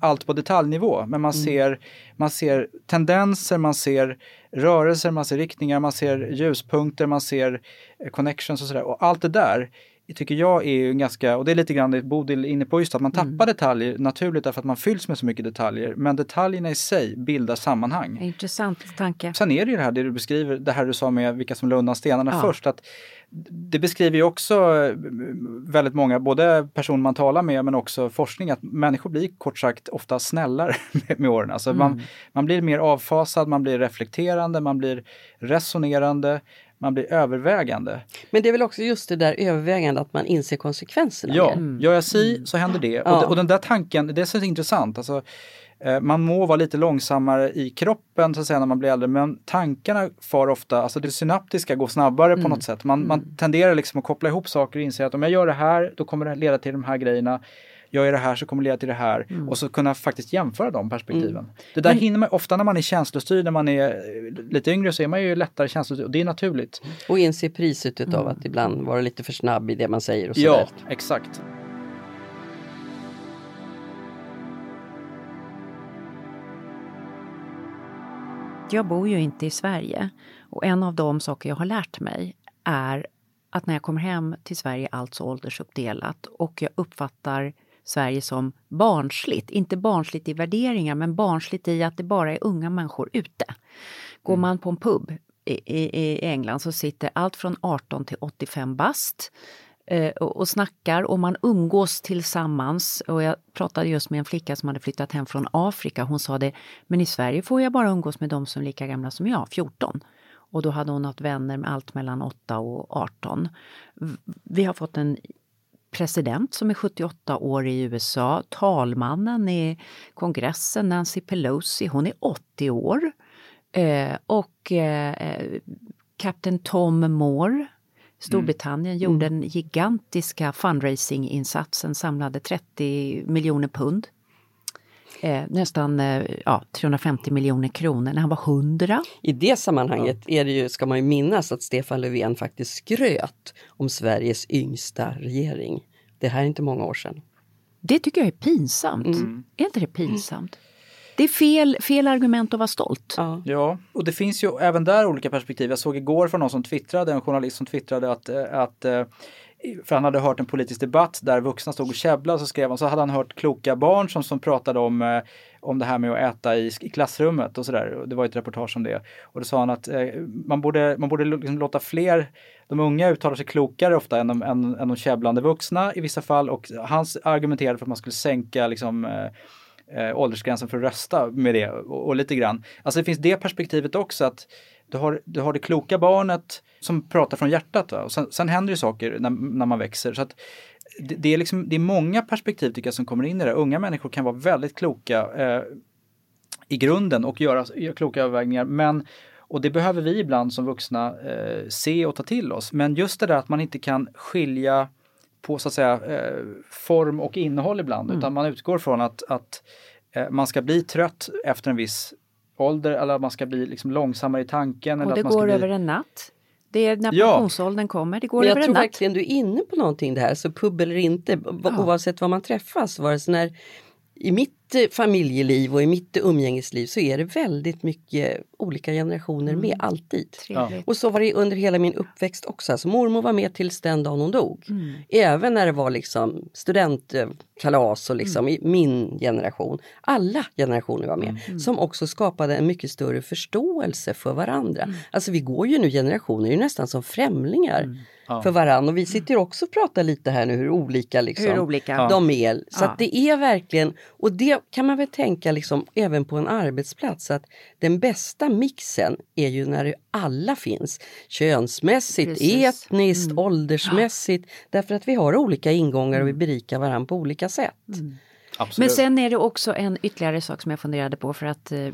allt på detaljnivå. Men man, ser, man ser tendenser, man ser rörelser, man ser riktningar, man ser ljuspunkter, man ser eh, connections och sådär. Och allt det där tycker jag är ju ganska, och det är lite grann det Bodil är inne på just att man tappar detaljer naturligt därför att man fylls med så mycket detaljer. Men detaljerna i sig bildar sammanhang. Intressant tanke. Sen är det ju det här det du beskriver, det här du sa med vilka som la undan stenarna Ja. först. Att det beskriver ju också eh, väldigt många, både personer man talar med men också forskning, att människor blir kort sagt ofta snällare med, med åren. Alltså man, man blir mer avfasad, man blir reflekterande, man blir resonerande, man blir övervägande. Men det är väl också just det där övervägande att man inser konsekvenserna. Ja, mer. gör jag si så händer det. Och, Ja. de- och den där tanken, det är så intressant. Alltså, eh, man må vara lite långsammare i kroppen så att säga när man blir äldre men tankarna far ofta, alltså det synaptiska går snabbare på något sätt. Man, man tenderar liksom att koppla ihop saker och inse att om jag gör det här då kommer det leda till de här grejerna. Gör jag det här så kommer det leda till det här. Och så kunna faktiskt jämföra de perspektiven. Det där hinner man, ofta när man är känslostyrd, när man är eh, lite yngre så är man ju lättare känslostyrd och det är naturligt. Och inse priset utav att ibland vara lite för snabb i det man säger och Ja, exakt. Jag bor ju inte i Sverige och en av de saker jag har lärt mig är att när jag kommer hem till Sverige är allt så åldersuppdelat och jag uppfattar Sverige som barnsligt. Inte barnsligt i värderingar men barnsligt i att det bara är unga människor ute. Går man på en pub i, i, i England så sitter allt från 18 till 85 bast eh, och, och snackar och man umgås tillsammans. Och jag pratade just med en flicka som hade flyttat hem från Afrika. Hon sa det, men i Sverige får jag bara umgås med de som är lika gamla som jag, 14. Och då hade hon haft vänner med allt mellan 8 och 18. V- Vi har fått en president som är 78 år i USA. Talmannen i kongressen, Nancy Pelosi, hon är 80 år. Eh, och eh, Captain Tom Moore, Storbritannien, gjorde den gigantiska fundraising-insatsen, samlade 30 miljoner pund. Eh, nästan eh, ja, 350 miljoner kronor när han var 100. I det sammanhanget är det ju, ska man ju minnas att Stefan Löfven faktiskt skröt om Sveriges yngsta regering. Det här är inte många år sedan. Det tycker jag är pinsamt. Är inte det pinsamt? Det är fel, fel argument att vara stolt. Ja. Ja, och det finns ju även där olika perspektiv. Jag såg igår från någon som twittrade, en journalist som twittrade att, eh, att eh, för han hade hört en politisk debatt där vuxna stod och käbblade så skrev han, så hade han hört kloka barn som, som pratade om, eh, om det här med att äta i, i klassrummet och sådär. Det var ett reportage om det. Och då sa han att eh, man borde, man borde liksom låta fler, de unga uttalar sig klokare ofta än de, än, än de käbblande vuxna i vissa fall. Och han argumenterade för att man skulle sänka liksom eh, eh, åldersgränsen för att rösta med det och, och lite grann. Alltså det finns det perspektivet också att du har, du har det kloka barnet som pratar från hjärtat. Va? Och sen, sen händer det saker när, när man växer. Så att det, det, är liksom, det är många perspektiv tycker jag som kommer in i det. Unga människor kan vara väldigt kloka eh, i grunden och göra, göra kloka övervägningar. Men, och det behöver vi ibland som vuxna eh, se och ta till oss. Men just det där att man inte kan skilja på så att säga eh, form och innehåll ibland. Utan man utgår från att, att eh, man ska bli trött efter en viss ålder eller att man ska bli liksom långsammare i tanken. eller Och det att man ska går bli... över en natt. Det är när Ja. pensionsåldern kommer. Det går Men över jag en tror natt. verkligen du är inne på någonting där, så pub eller inte, b- oavsett var man träffas. Vare sig när, I mitt eh, familjeliv och i mitt umgängesliv så är det väldigt mycket olika generationer med, alltid. Trevligt. Och så var det under hela min uppväxt också. Alltså mormor var med tills den dagen hon dog. Även när det var liksom studentkalas och liksom i min generation. Alla generationer var med. Som också skapade en mycket större förståelse för varandra. Alltså vi går ju nu generationer ju nästan som främlingar för varandra. Och vi sitter också och pratar lite här nu hur olika, liksom, Hur olika. de är. Så Ja. det är verkligen, och det kan man väl tänka liksom även på en arbetsplats att den bästa mixen är ju när det alla finns. Könsmässigt, Precis. Mm. etniskt, åldersmässigt. Därför att vi har olika ingångar och vi berikar varandra på olika sätt. Men Absolut. sen är det också en ytterligare sak som jag funderade på för att eh,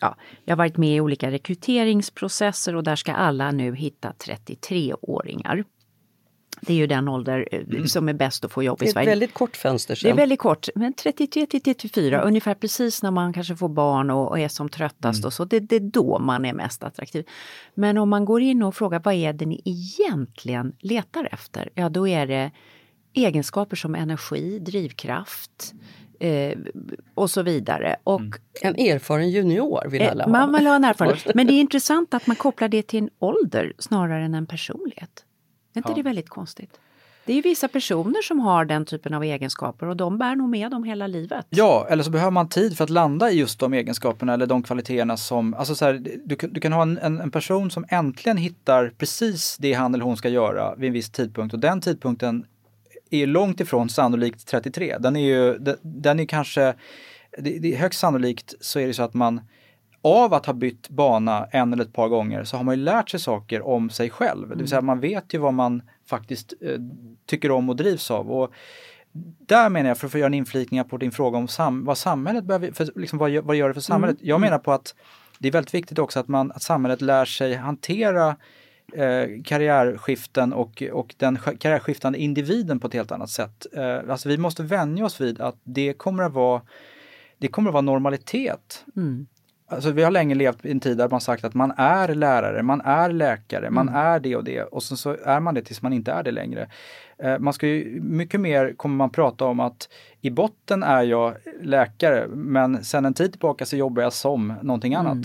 ja, jag har varit med i olika rekryteringsprocesser och där ska alla nu hitta 33-åringar. Det är ju den ålder eh, som är bäst att få jobb Det i är ett Sverige. väldigt kort fönster Det är sen. väldigt kort, men 33 till 34, ungefär precis när man kanske får barn och, och är som tröttast och så. Det, det är då man är mest attraktiv. Men om man går in och frågar vad är det ni egentligen letar efter? Ja, då är det egenskaper som energi, drivkraft eh, och så vidare. Och En erfaren junior vill alla eh, ha. man vill ha en erfarenhet. Men det är intressant att man kopplar det till en ålder snarare än en personlighet. Är inte Ja. det väldigt konstigt? Det är ju vissa personer som har den typen av egenskaper och de bär nog med dem hela livet. Ja, eller så behöver man tid för att landa i just de egenskaperna eller de kvaliteterna som, alltså så här, du, kan- du kan ha en, en, person som äntligen hittar precis det han eller hon ska göra vid en viss tidpunkt och den tidpunkten är långt ifrån sannolikt 33. Den är ju, den, den är kanske, det, det högst sannolikt så är det så att man av att ha bytt bana en eller ett par gånger så har man ju lärt sig saker om sig själv. Det vill säga man vet ju vad man faktiskt eh, tycker om och drivs av. Och där menar jag, för att få göra en inflikning på din fråga om sam vad samhället behöver, för, liksom, vad, gör- vad gör det för samhället? Jag menar på att det är väldigt viktigt också att, man, att samhället lär sig hantera eh, karriärskiften och, och den sk- karriärskiftande individen på ett helt annat sätt. Eh, alltså vi måste vänja oss vid att det kommer att vara, det kommer att vara normalitet. Mm. Alltså vi har länge levt i en tid där man sagt att man är lärare, man är läkare, man är det och det och sen så är man det tills man inte är det längre. Eh, man ska ju, mycket mer kommer man prata om att i botten är jag läkare men sen en tid tillbaka så jobbar jag som någonting annat.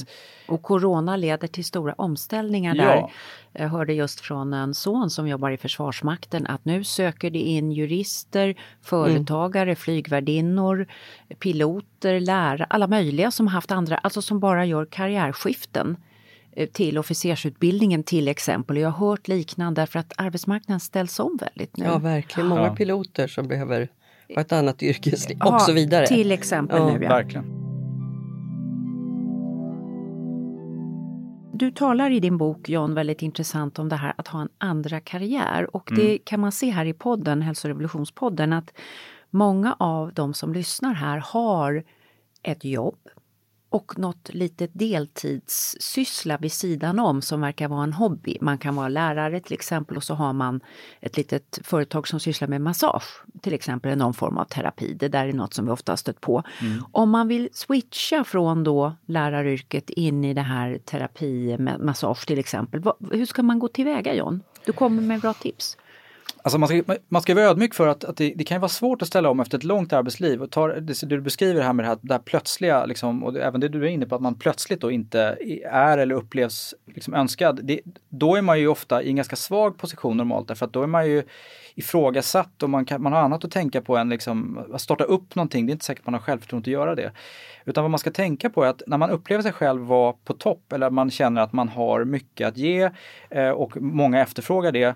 Och corona leder till stora omställningar Ja. där. Jag hörde just från en son som jobbar i Försvarsmakten att nu söker det in jurister, företagare, flygvärdinnor, piloter, lärare, alla möjliga som har haft andra, alltså som bara gör karriärskiften till officersutbildningen till exempel. Och Jag har hört liknande därför att arbetsmarknaden ställs om väldigt nu. Ja, verkligen. Många Ja. piloter som behöver ha ett annat yrkesliv Ja, och så vidare. Till exempel Ja, nu ja. Verkligen. Du talar i din bok John väldigt intressant om det här att ha en andra karriär och det kan man se här i podden, Hälsorevolutionspodden, att många av de som lyssnar här har ett jobb och något litet deltidssyssla vid sidan om som verkar vara en hobby. Man kan vara lärare till exempel och så har man ett litet företag som sysslar med massage, till exempel någon form av terapi. Det där är något som vi ofta har stött på. Om man vill switcha från då läraryrket in i det här terapi, med massage till exempel. Hur ska man gå tillväga John? Du kommer med bra tips. Alltså man, ska, man ska vara ödmjuk för att, att det, det kan vara svårt att ställa om efter ett långt arbetsliv. Och tar, det, du beskriver här med det här, det här plötsliga, liksom, och även det du är inne på, att man plötsligt då inte är eller upplevs liksom önskad. Det, då är man ju ofta i en ganska svag position normalt, därför att då är man ju ifrågasatt och man, kan, man har annat att tänka på än liksom, att starta upp någonting. Det är inte säkert man har självförtroende att göra det. Utan vad man ska tänka på är att när man upplever sig själv vara på topp eller man känner att man har mycket att ge eh, och många efterfrågar det,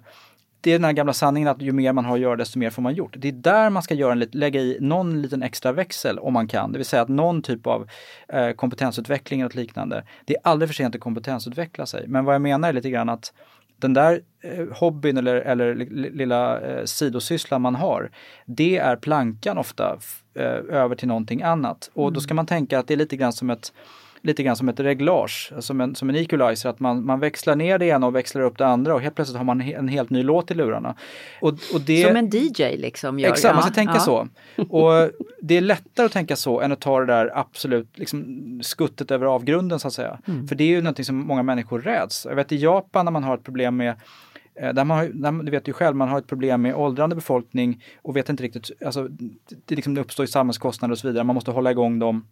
det är den här gamla sanningen att ju mer man har att göra desto mer får man gjort. Det är där man ska göra en, lägga i någon liten extra växel om man kan. Det vill säga att någon typ av eh, kompetensutveckling eller liknande. Det är aldrig för sent att kompetensutveckla sig. Men vad jag menar är lite grann att den där eh, hobbyn eller, eller li- lilla eh, sidosysslan man har, det är plankan ofta eh, över till någonting annat. Och då ska man tänka att det är lite grann som ett lite grann som ett reglage, som en, som en equalizer, att man, man växlar ner det ena och växlar upp det andra och helt plötsligt har man en he- en helt ny låt i lurarna. Och, och det, Som en DJ liksom gör. Exakt, man ska tänka ja. så. Och det är lättare att tänka så än att ta det där absolut liksom, skuttet över avgrunden så att säga. Mm. För det är ju någonting som många människor räds. Jag vet i Japan när man har ett problem med eh, där man där, du vet ju själv, man har ett problem med åldrande befolkning och vet inte riktigt, alltså det, det, liksom, det uppstår samhällskostnader och så vidare, man måste hålla igång dem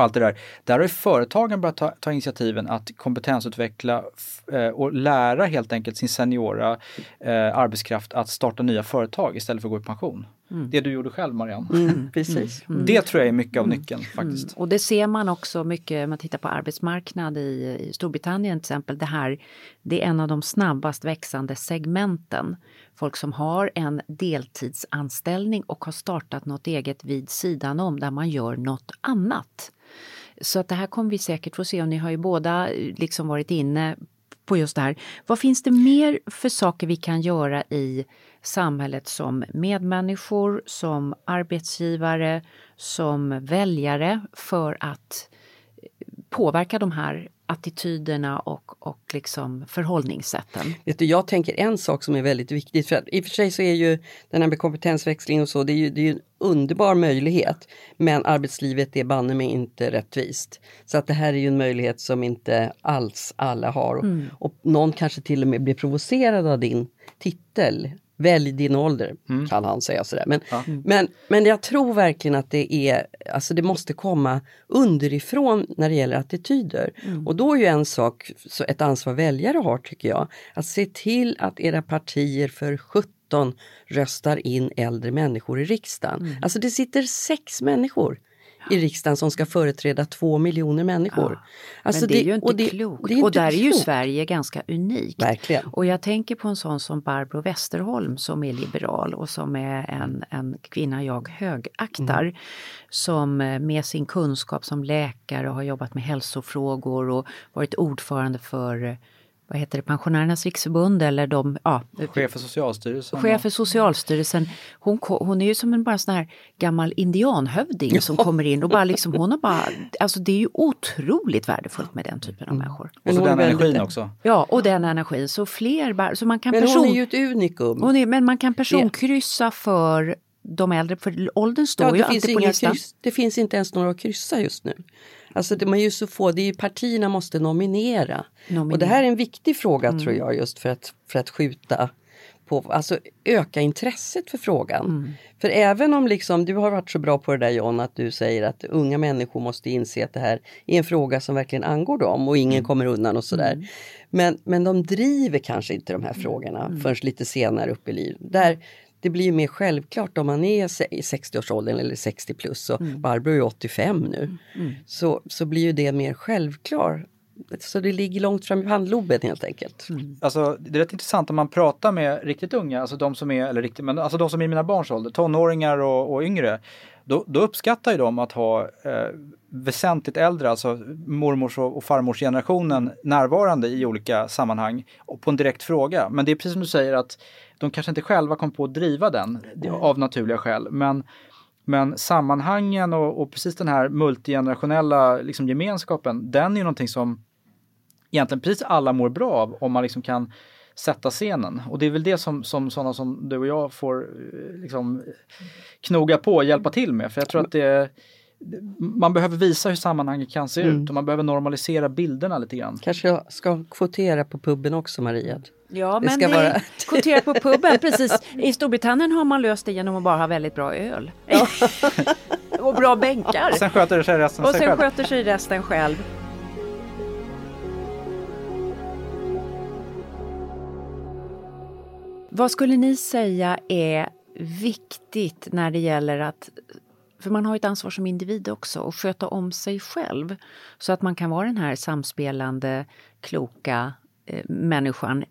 och allt det där. Där har ju företagen börjat ta, ta initiativen att kompetensutveckla eh, och lära helt enkelt sin seniora eh, arbetskraft att starta nya företag istället för att gå i pension. Det du gjorde själv Marianne. Mm, precis. Det tror jag är mycket av nyckeln faktiskt. Och det ser man också mycket, om man tittar på arbetsmarknad i, i Storbritannien till exempel. Det här, det är en av de snabbast växande segmenten. Folk som har en deltidsanställning och har startat något eget vid sidan om där man gör något annat. Så att det här kommer vi säkert få se och ni har ju båda eh, liksom varit inne på just det här. Vad finns det mer för saker vi kan göra i samhället som medmänniskor, som arbetsgivare, som väljare för att eh, påverka de här attityderna och, och liksom förhållningssätten? Vet du, jag tänker en sak som är väldigt viktigt. För att, I och för sig så är ju den här med kompetensväxling och så, det är ju, det är ju en underbar möjlighet. Men arbetslivet är banne mig inte rättvist. Så att det här är ju en möjlighet som inte alls alla har. Mm. Och någon kanske till och med blir provocerad av din titel. Välj din ålder, kan han säga sådär. Men, men, men jag tror verkligen att det är, alltså det måste komma underifrån när det gäller attityder. Och då är ju en sak, så ett ansvar väljare har tycker jag, att se till att era partier för 17 röstar in äldre människor i riksdagen. Alltså det sitter sex människor i riksdagen som ska företräda två miljoner människor. Alltså Men det är ju inte och det- klokt. det inte och där är ju klokt. Sverige ganska unikt. Verkligen. Och jag tänker på en sån som Barbro Westerholm som är liberal och som är en, en kvinna jag högaktar. Mm. Som eh, med sin kunskap som läkare har jobbat med hälsofrågor och varit ordförande för eh, vad heter det, Pensionärernas riksförbund eller de, ja, Chef för Socialstyrelsen. chef för Socialstyrelsen. Hon, hon är ju som en bara sån här gammal indianhövding som kommer in och bara liksom, hon har bara, alltså det är ju otroligt värdefullt med den typen av människor. Och så den väldigt- energin också. Ja, och den energin. Så fler, bara- så man kan Men person, hon är ju ett unikum. hon är, men man kan personkryssa för de äldre, för åldern står Ja, ju det, alltid på listan. kryss, det finns inte ens några att kryssa just nu. Alltså det, man är ju så få, det är ju partierna måste nominera. Nominera. Och det här är en viktig fråga tror jag just för att, för att skjuta på, alltså öka intresset för frågan. För även om liksom, du har varit så bra på det där John att du säger att unga människor måste inse att det här är en fråga som verkligen angår dem och ingen kommer undan och sådär. Men, men de driver kanske inte de här frågorna förrän lite senare upp i livet. Där, det blir ju mer självklart om man är i 60-årsåldern eller 60 plus och Barbro är 85 nu. Så, så blir ju det mer självklart. Så det ligger långt fram i handloben helt enkelt. Alltså, det är rätt intressant om man pratar med riktigt unga, alltså de som är, eller riktigt, men alltså de som är i mina barns ålder, tonåringar och, och yngre. Då, då uppskattar ju de att ha eh, väsentligt äldre, alltså mormors och, och farmors generationen närvarande i olika sammanhang och på en direkt fråga. Men det är precis som du säger att de kanske inte själva kom på att driva den det- av naturliga skäl. Men, men sammanhangen och, och precis den här multigenerationella liksom, gemenskapen, den är ju någonting som egentligen precis alla mår bra av om man liksom kan sätta scenen. Och det är väl det som, som sådana som du och jag får eh, liksom knoga på och hjälpa till med. För jag tror att det man behöver visa hur sammanhanget kan se ut och man behöver normalisera bilderna lite grann. Kanske jag ska kvotera på puben också Maria. Ja, Det men ska det vara- kvotera på puben, precis. I Storbritannien har man löst det genom att bara ha väldigt bra öl. och bra bänkar. Sen sköter det sig resten Och sen själv. sköter sig resten själv. Vad skulle ni säga är viktigt när det gäller att för man har ju ett ansvar som individ också att sköta om sig själv så att man kan vara den här samspelande, kloka människan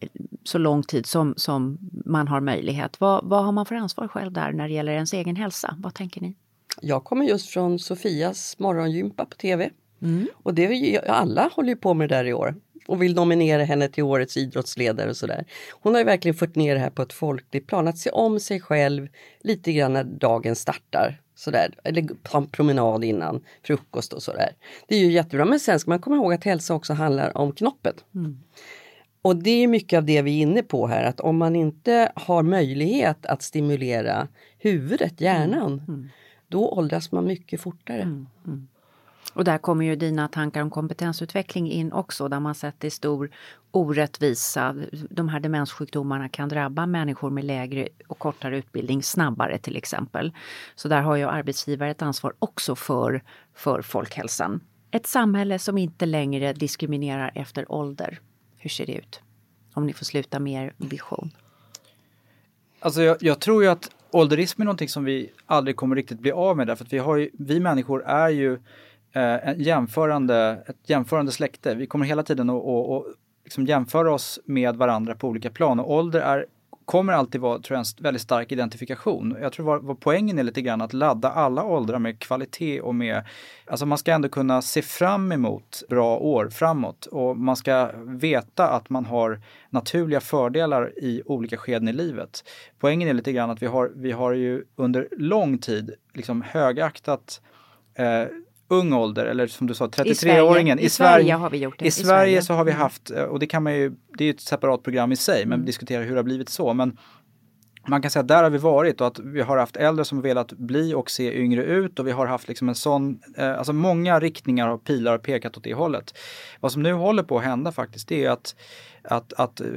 så lång tid som, som man har möjlighet. Vad, vad har man för ansvar själv där när det gäller ens egen hälsa? Vad tänker ni? Jag kommer just från Sofias morgongympa på tv. Mm. Och det alla håller ju på med det där i år och vill nominera henne till årets idrottsledare och sådär. Hon har ju verkligen fört ner det här på ett folkligt plan, att se om sig själv lite grann när dagen startar. Sådär. Eller ta en promenad innan frukost och sådär. Det är ju jättebra, men sen ska man komma ihåg att hälsa också handlar om knoppen. Och det är mycket av det vi är inne på här, att om man inte har möjlighet att stimulera huvudet, hjärnan, då åldras man mycket fortare. Och där kommer ju dina tankar om kompetensutveckling in också där man sätter stor orättvisa. De här demenssjukdomarna kan drabba människor med lägre och kortare utbildning snabbare till exempel. Så där har ju arbetsgivare ett ansvar också för, för folkhälsan. Ett samhälle som inte längre diskriminerar efter ålder. Hur ser det ut? Om ni får sluta med er vision. Alltså jag, jag tror ju att ålderism är någonting som vi aldrig kommer riktigt bli av med därför att vi, har ju, vi människor är ju eh, en jämförande, ett jämförande släkte. Vi kommer hela tiden att, att, att liksom jämföra oss med varandra på olika plan och ålder är, kommer alltid vara tror jag, en väldigt stark identifikation. Jag tror vad, vad poängen är lite grann att ladda alla åldrar med kvalitet och med, alltså man ska ändå kunna se fram emot bra år framåt och man ska veta att man har naturliga fördelar i olika skeden i livet. Poängen är lite grann att vi har, vi har ju under lång tid liksom högaktat eh, ung ålder eller som du sa 33-åringen. I, Sverige, I Sverige har vi gjort det. I, I Sverige, Sverige så har vi haft, och det kan man ju, det är ju ett separat program i sig, men mm. diskutera hur det har blivit så. Men man kan säga att där har vi varit och att vi har haft äldre som velat bli och se yngre ut och vi har haft liksom en sån, eh, alltså många riktningar och pilar har pekat åt det hållet. Vad som nu håller på att hända faktiskt det är att att, att eh,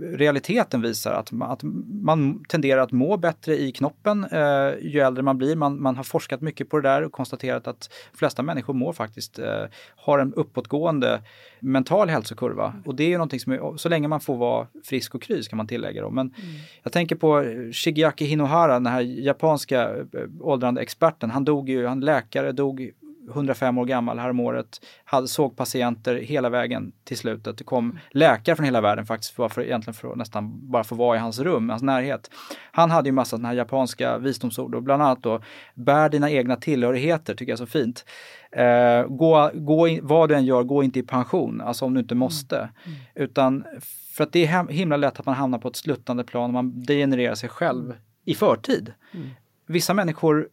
realiteten visar att, att man tenderar att må bättre i knoppen eh, ju äldre man blir. Man, man har forskat mycket på det där och konstaterat att de flesta människor mår faktiskt, eh, har en uppåtgående mental hälsokurva. Och det är ju någonting som, är, så länge man får vara frisk och kry ska man tillägga då. Men mm. jag tänker på Shigeaki Hinohara, den här japanska eh, åldrande experten. Han dog ju, han läkare, dog 105 år gammal häromåret, hade, såg patienter hela vägen till slutet. Det kom läkare från hela världen faktiskt, för, för, egentligen för att nästan bara få vara i hans rum, hans närhet. Han hade ju massa sådana här japanska visdomsord och bland annat då, bär dina egna tillhörigheter, tycker jag är så fint. Eh, gå, gå in, vad du än gör, gå inte i pension, alltså om du inte måste. Mm. Mm. Utan för att det är himla lätt att man hamnar på ett sluttande plan och man degenererar sig själv i förtid. Mm. Vissa människor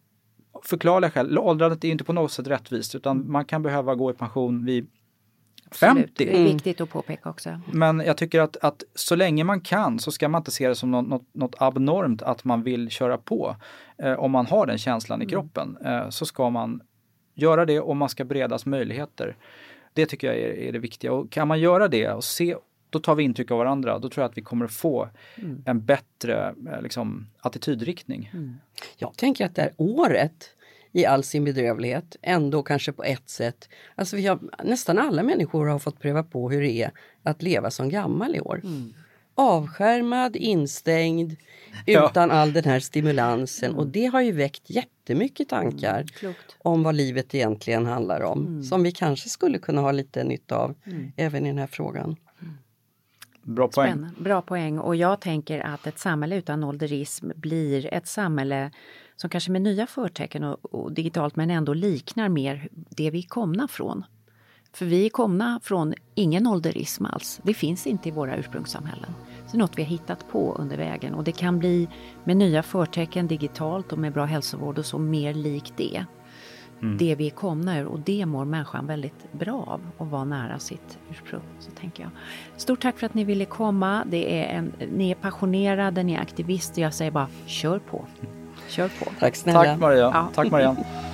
förklarliga skäl, åldrandet är inte på något sätt rättvist utan man kan behöva gå i pension vid 50. Absolut. Det är viktigt att påpeka också. Men jag tycker att, att så länge man kan så ska man inte se det som något, något, något abnormt att man vill köra på. Eh, om man har den känslan i mm. kroppen eh, så ska man göra det och man ska beredas möjligheter. Det tycker jag är, är det viktiga och kan man göra det och se då tar vi intryck av varandra. Då tror jag att vi kommer att få mm. en bättre eh, liksom, attitydriktning. Mm. Jag tänker att det här året i all sin bedrövlighet ändå kanske på ett sätt, alltså vi har, nästan alla människor har fått pröva på hur det är att leva som gammal i år. Mm. Avskärmad, instängd, ja. utan all den här stimulansen och det har ju väckt jättemycket tankar mm, om vad livet egentligen handlar om mm. som vi kanske skulle kunna ha lite nytta av mm. även i den här frågan. Bra poäng. Spännande. Bra poäng. Och jag tänker att ett samhälle utan ålderism blir ett samhälle som kanske med nya förtecken och, och digitalt men ändå liknar mer det vi är komna från. För vi är komna från ingen ålderism alls. Det finns inte i våra ursprungssamhällen. Så det är något vi har hittat på under vägen och det kan bli med nya förtecken digitalt och med bra hälsovård och så mer likt det mm. det vi är komna ur och det mår människan väldigt bra av att vara nära sitt ursprung. Så tänker jag. Stort tack för att ni ville komma. Det är en, ni är passionerade, ni är aktivister. Jag säger bara kör på. Kör på. Tack snälla. Tack Maria. Ja. Tack Marianne.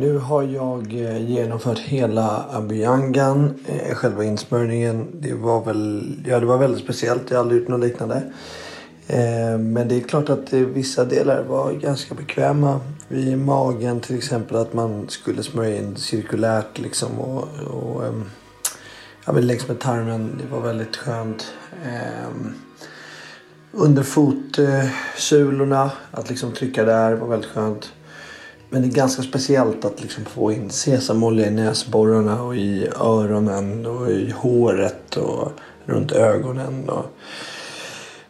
Nu har jag eh, genomfört hela Abiyangan, eh, själva insmörjningen. Det var väl, ja det var väldigt speciellt, jag har aldrig gjort något liknande. Eh, men det är klart att vissa delar var ganska bekväma. I magen till exempel att man skulle smörja in cirkulärt liksom och, och ehm, ja, längs med tarmen. Det var väldigt skönt. Ehm, under fotsulorna, att liksom trycka där var väldigt skönt. Men det är ganska speciellt att liksom få in sesamolja i näsborrarna och i öronen och i håret och runt ögonen. Och,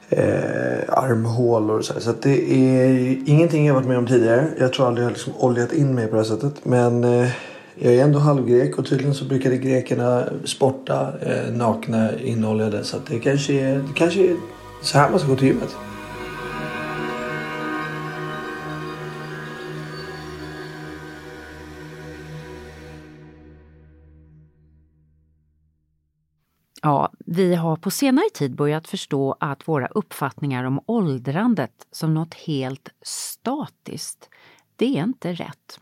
eh, armhålor och så. Så det är ingenting jag varit med om tidigare. Jag tror aldrig jag liksom oljat in mig på det här sättet. Men eh, jag är ändå halvgrek och tydligen så brukade grekerna sporta eh, nakna inoljade. Så det kanske är, det kanske är så här man ska gå till gymmet. Ja, vi har på senare tid börjat förstå att våra uppfattningar om åldrandet som något helt statiskt, det är inte rätt.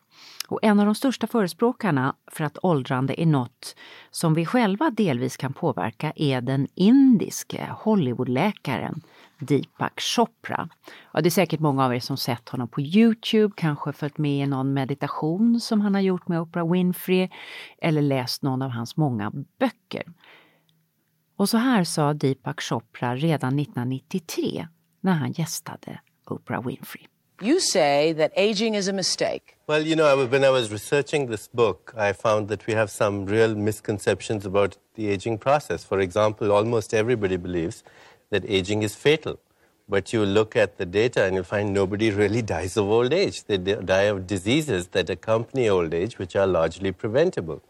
Och en av de största förespråkarna för att åldrande är något som vi själva delvis kan påverka är den indiske Hollywoodläkaren Deepak Chopra. Ja, det är säkert många av er som sett honom på Youtube, kanske följt med i någon meditation som han har gjort med Oprah Winfrey eller läst någon av hans många böcker. Och så här sa Deepak Chopra redan 1993 när han gästade Oprah Winfrey. You say that aging is a mistake. Well, you know, when I was researching this book, I found that we have some real misconceptions about the aging process. For example, almost everybody believes that aging is fatal. But you look at the data and you'll find nobody really dies of old age. They die of diseases that accompany old age, which are largely preventable.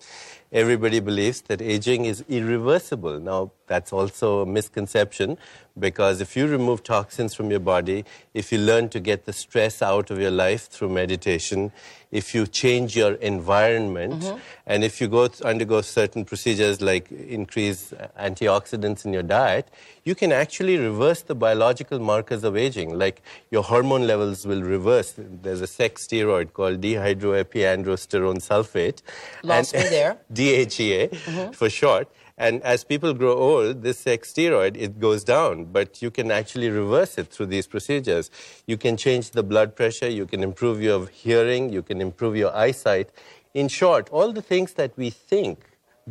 Everybody believes that aging is irreversible. Now, that's also a misconception because if you remove toxins from your body, if you learn to get the stress out of your life through meditation, if you change your environment, Mhm. and if you go th- undergo certain procedures like increase antioxidants in your diet, you can actually reverse the biological markers of aging. Like your hormone levels will reverse. There's a sex steroid called dehydroepiandrosterone sulfate. Lost and- me there. DHEA Mhm. for short. And as people grow old, this sex steroid, it goes down, but you can actually reverse it through these procedures. You can change the blood pressure, you can improve your hearing, you can improve your eyesight. In short, all the things that we think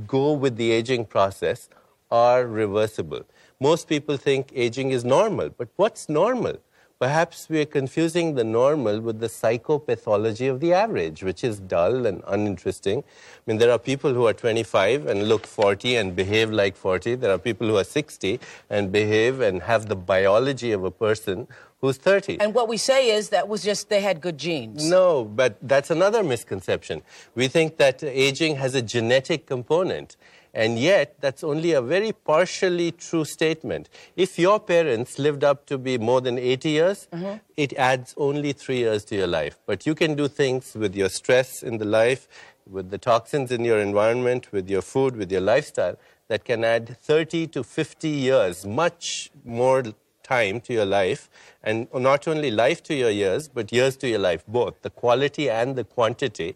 go with the aging process are reversible. Most people think aging is normal, but what's normal? Perhaps we are confusing the normal with the psychopathology of the average, which is dull and uninteresting. I mean, there are people who are 25 and look 40 and behave like 40. There are people who are 60 and behave and have the biology of a person who's 30. And what we say is that was just they had good genes. No, but that's another misconception. We think that aging has a genetic component. And yet, that's only a very partially true statement. If your parents lived up to be more than 80 years, Mhm. it adds only three years to your life. But you can do things with your stress in the life, with the toxins in your environment, with your food, with your lifestyle, that can add 30 to 50 years, much more time to your life. And not only life to your years, but years to your life, both the quality and the quantity.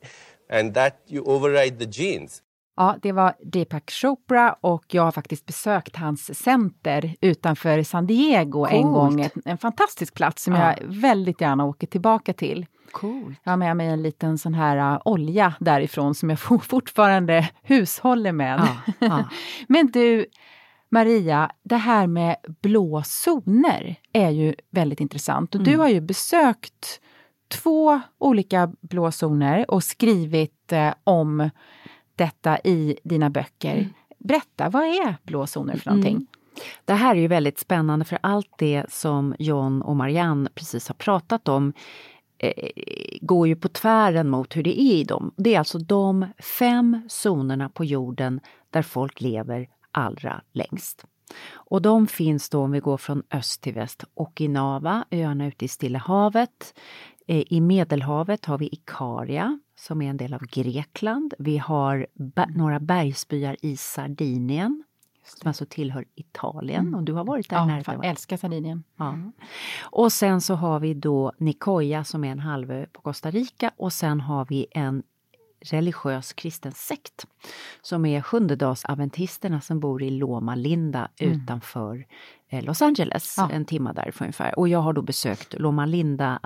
And that you override the genes. Ja, det var Deepak Chopra och jag har faktiskt besökt hans center utanför San Diego en Coolt. gång. En, en fantastisk plats som Ja. jag väldigt gärna åker tillbaka till. Coolt. Jag har med mig en liten sån här uh, olja därifrån som jag for- fortfarande hushåller med. Ja, ja. Men du, Maria, det här med blå zoner är ju väldigt intressant. Och du Mm. har ju besökt två olika blå zoner och skrivit eh, om detta i dina böcker. Berätta, vad är blå zoner för någonting? Mm. Det här är ju väldigt spännande för allt det som John och Marianne precis har pratat om eh, går ju på tvären mot hur det är i dem. Det är alltså de fem zonerna på jorden där folk lever allra längst. Och de finns då om vi går från öst till väst. Okinawa, öarna ute i Stilla havet. Eh, I Medelhavet har vi Ikaria som är en del av Grekland. Vi har ba- några bergsbyar i Sardinien som alltså tillhör Italien. Mm. Och du har varit där Ja, nära. fan, älskar Sardinien. Ja. Och sen så har vi då Nicoya som är en halvö på Costa Rica och sen har vi en religiös kristen sekt som är sjundedagsadventisterna som bor i Loma Linda Mm. utanför eh, Los Angeles, Ja. en timme därifrån ungefär. Och jag har då besökt Loma Linda,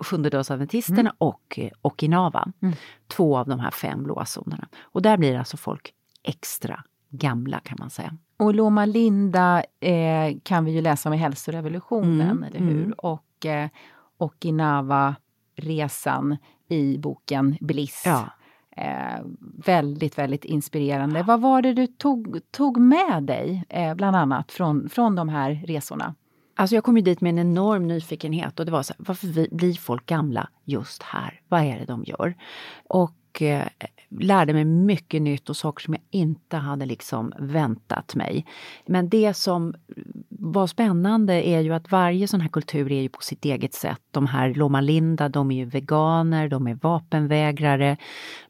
sjundedagsadventisterna Mm. och eh, Okinawa. Mm. Två av de här fem blåa zonerna. Och där blir alltså folk extra gamla kan man säga. Och Loma Linda eh, kan vi ju läsa om i Hälsorevolutionen, Mm, eller hur? mm. Och eh, Okinawa-resan i boken Bliss. Ja. Eh, väldigt, väldigt inspirerande. Vad var det du tog, tog med dig, eh, bland annat, från, från de här resorna? Alltså jag kom ju dit med en enorm nyfikenhet och det var så här, varför vi, blir folk gamla just här? Vad är det de gör? Och eh, lärde mig mycket nytt och saker som jag inte hade liksom väntat mig. Men det som var spännande är ju att varje sån här kultur är ju på sitt eget sätt. De här Loma Linda, de är ju veganer, de är vapenvägrare.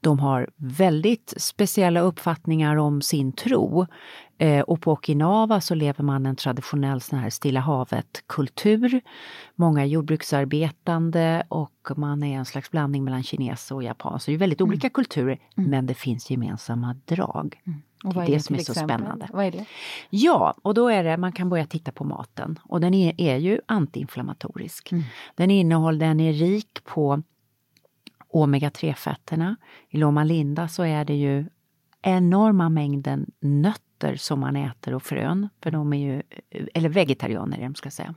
De har väldigt speciella uppfattningar om sin tro. Eh, och på Okinawa så lever man en traditionell sån här Stilla havet-kultur. Många jordbruksarbetande och man är en slags blandning mellan kines och japan. Så det är väldigt olika kulturer, men det finns gemensamma drag. Och det är det, det som är till så exempel? spännande. Vad är det? Ja, och då är det, man kan börja titta på maten. Och den är, är ju antiinflammatorisk. Mm. Den innehåller, den är rik på omega-3-fetterna. I Loma Linda så är det ju enorma mängden nötter som man äter och frön, för de är ju, eller vegetarianer är de ska jag säga.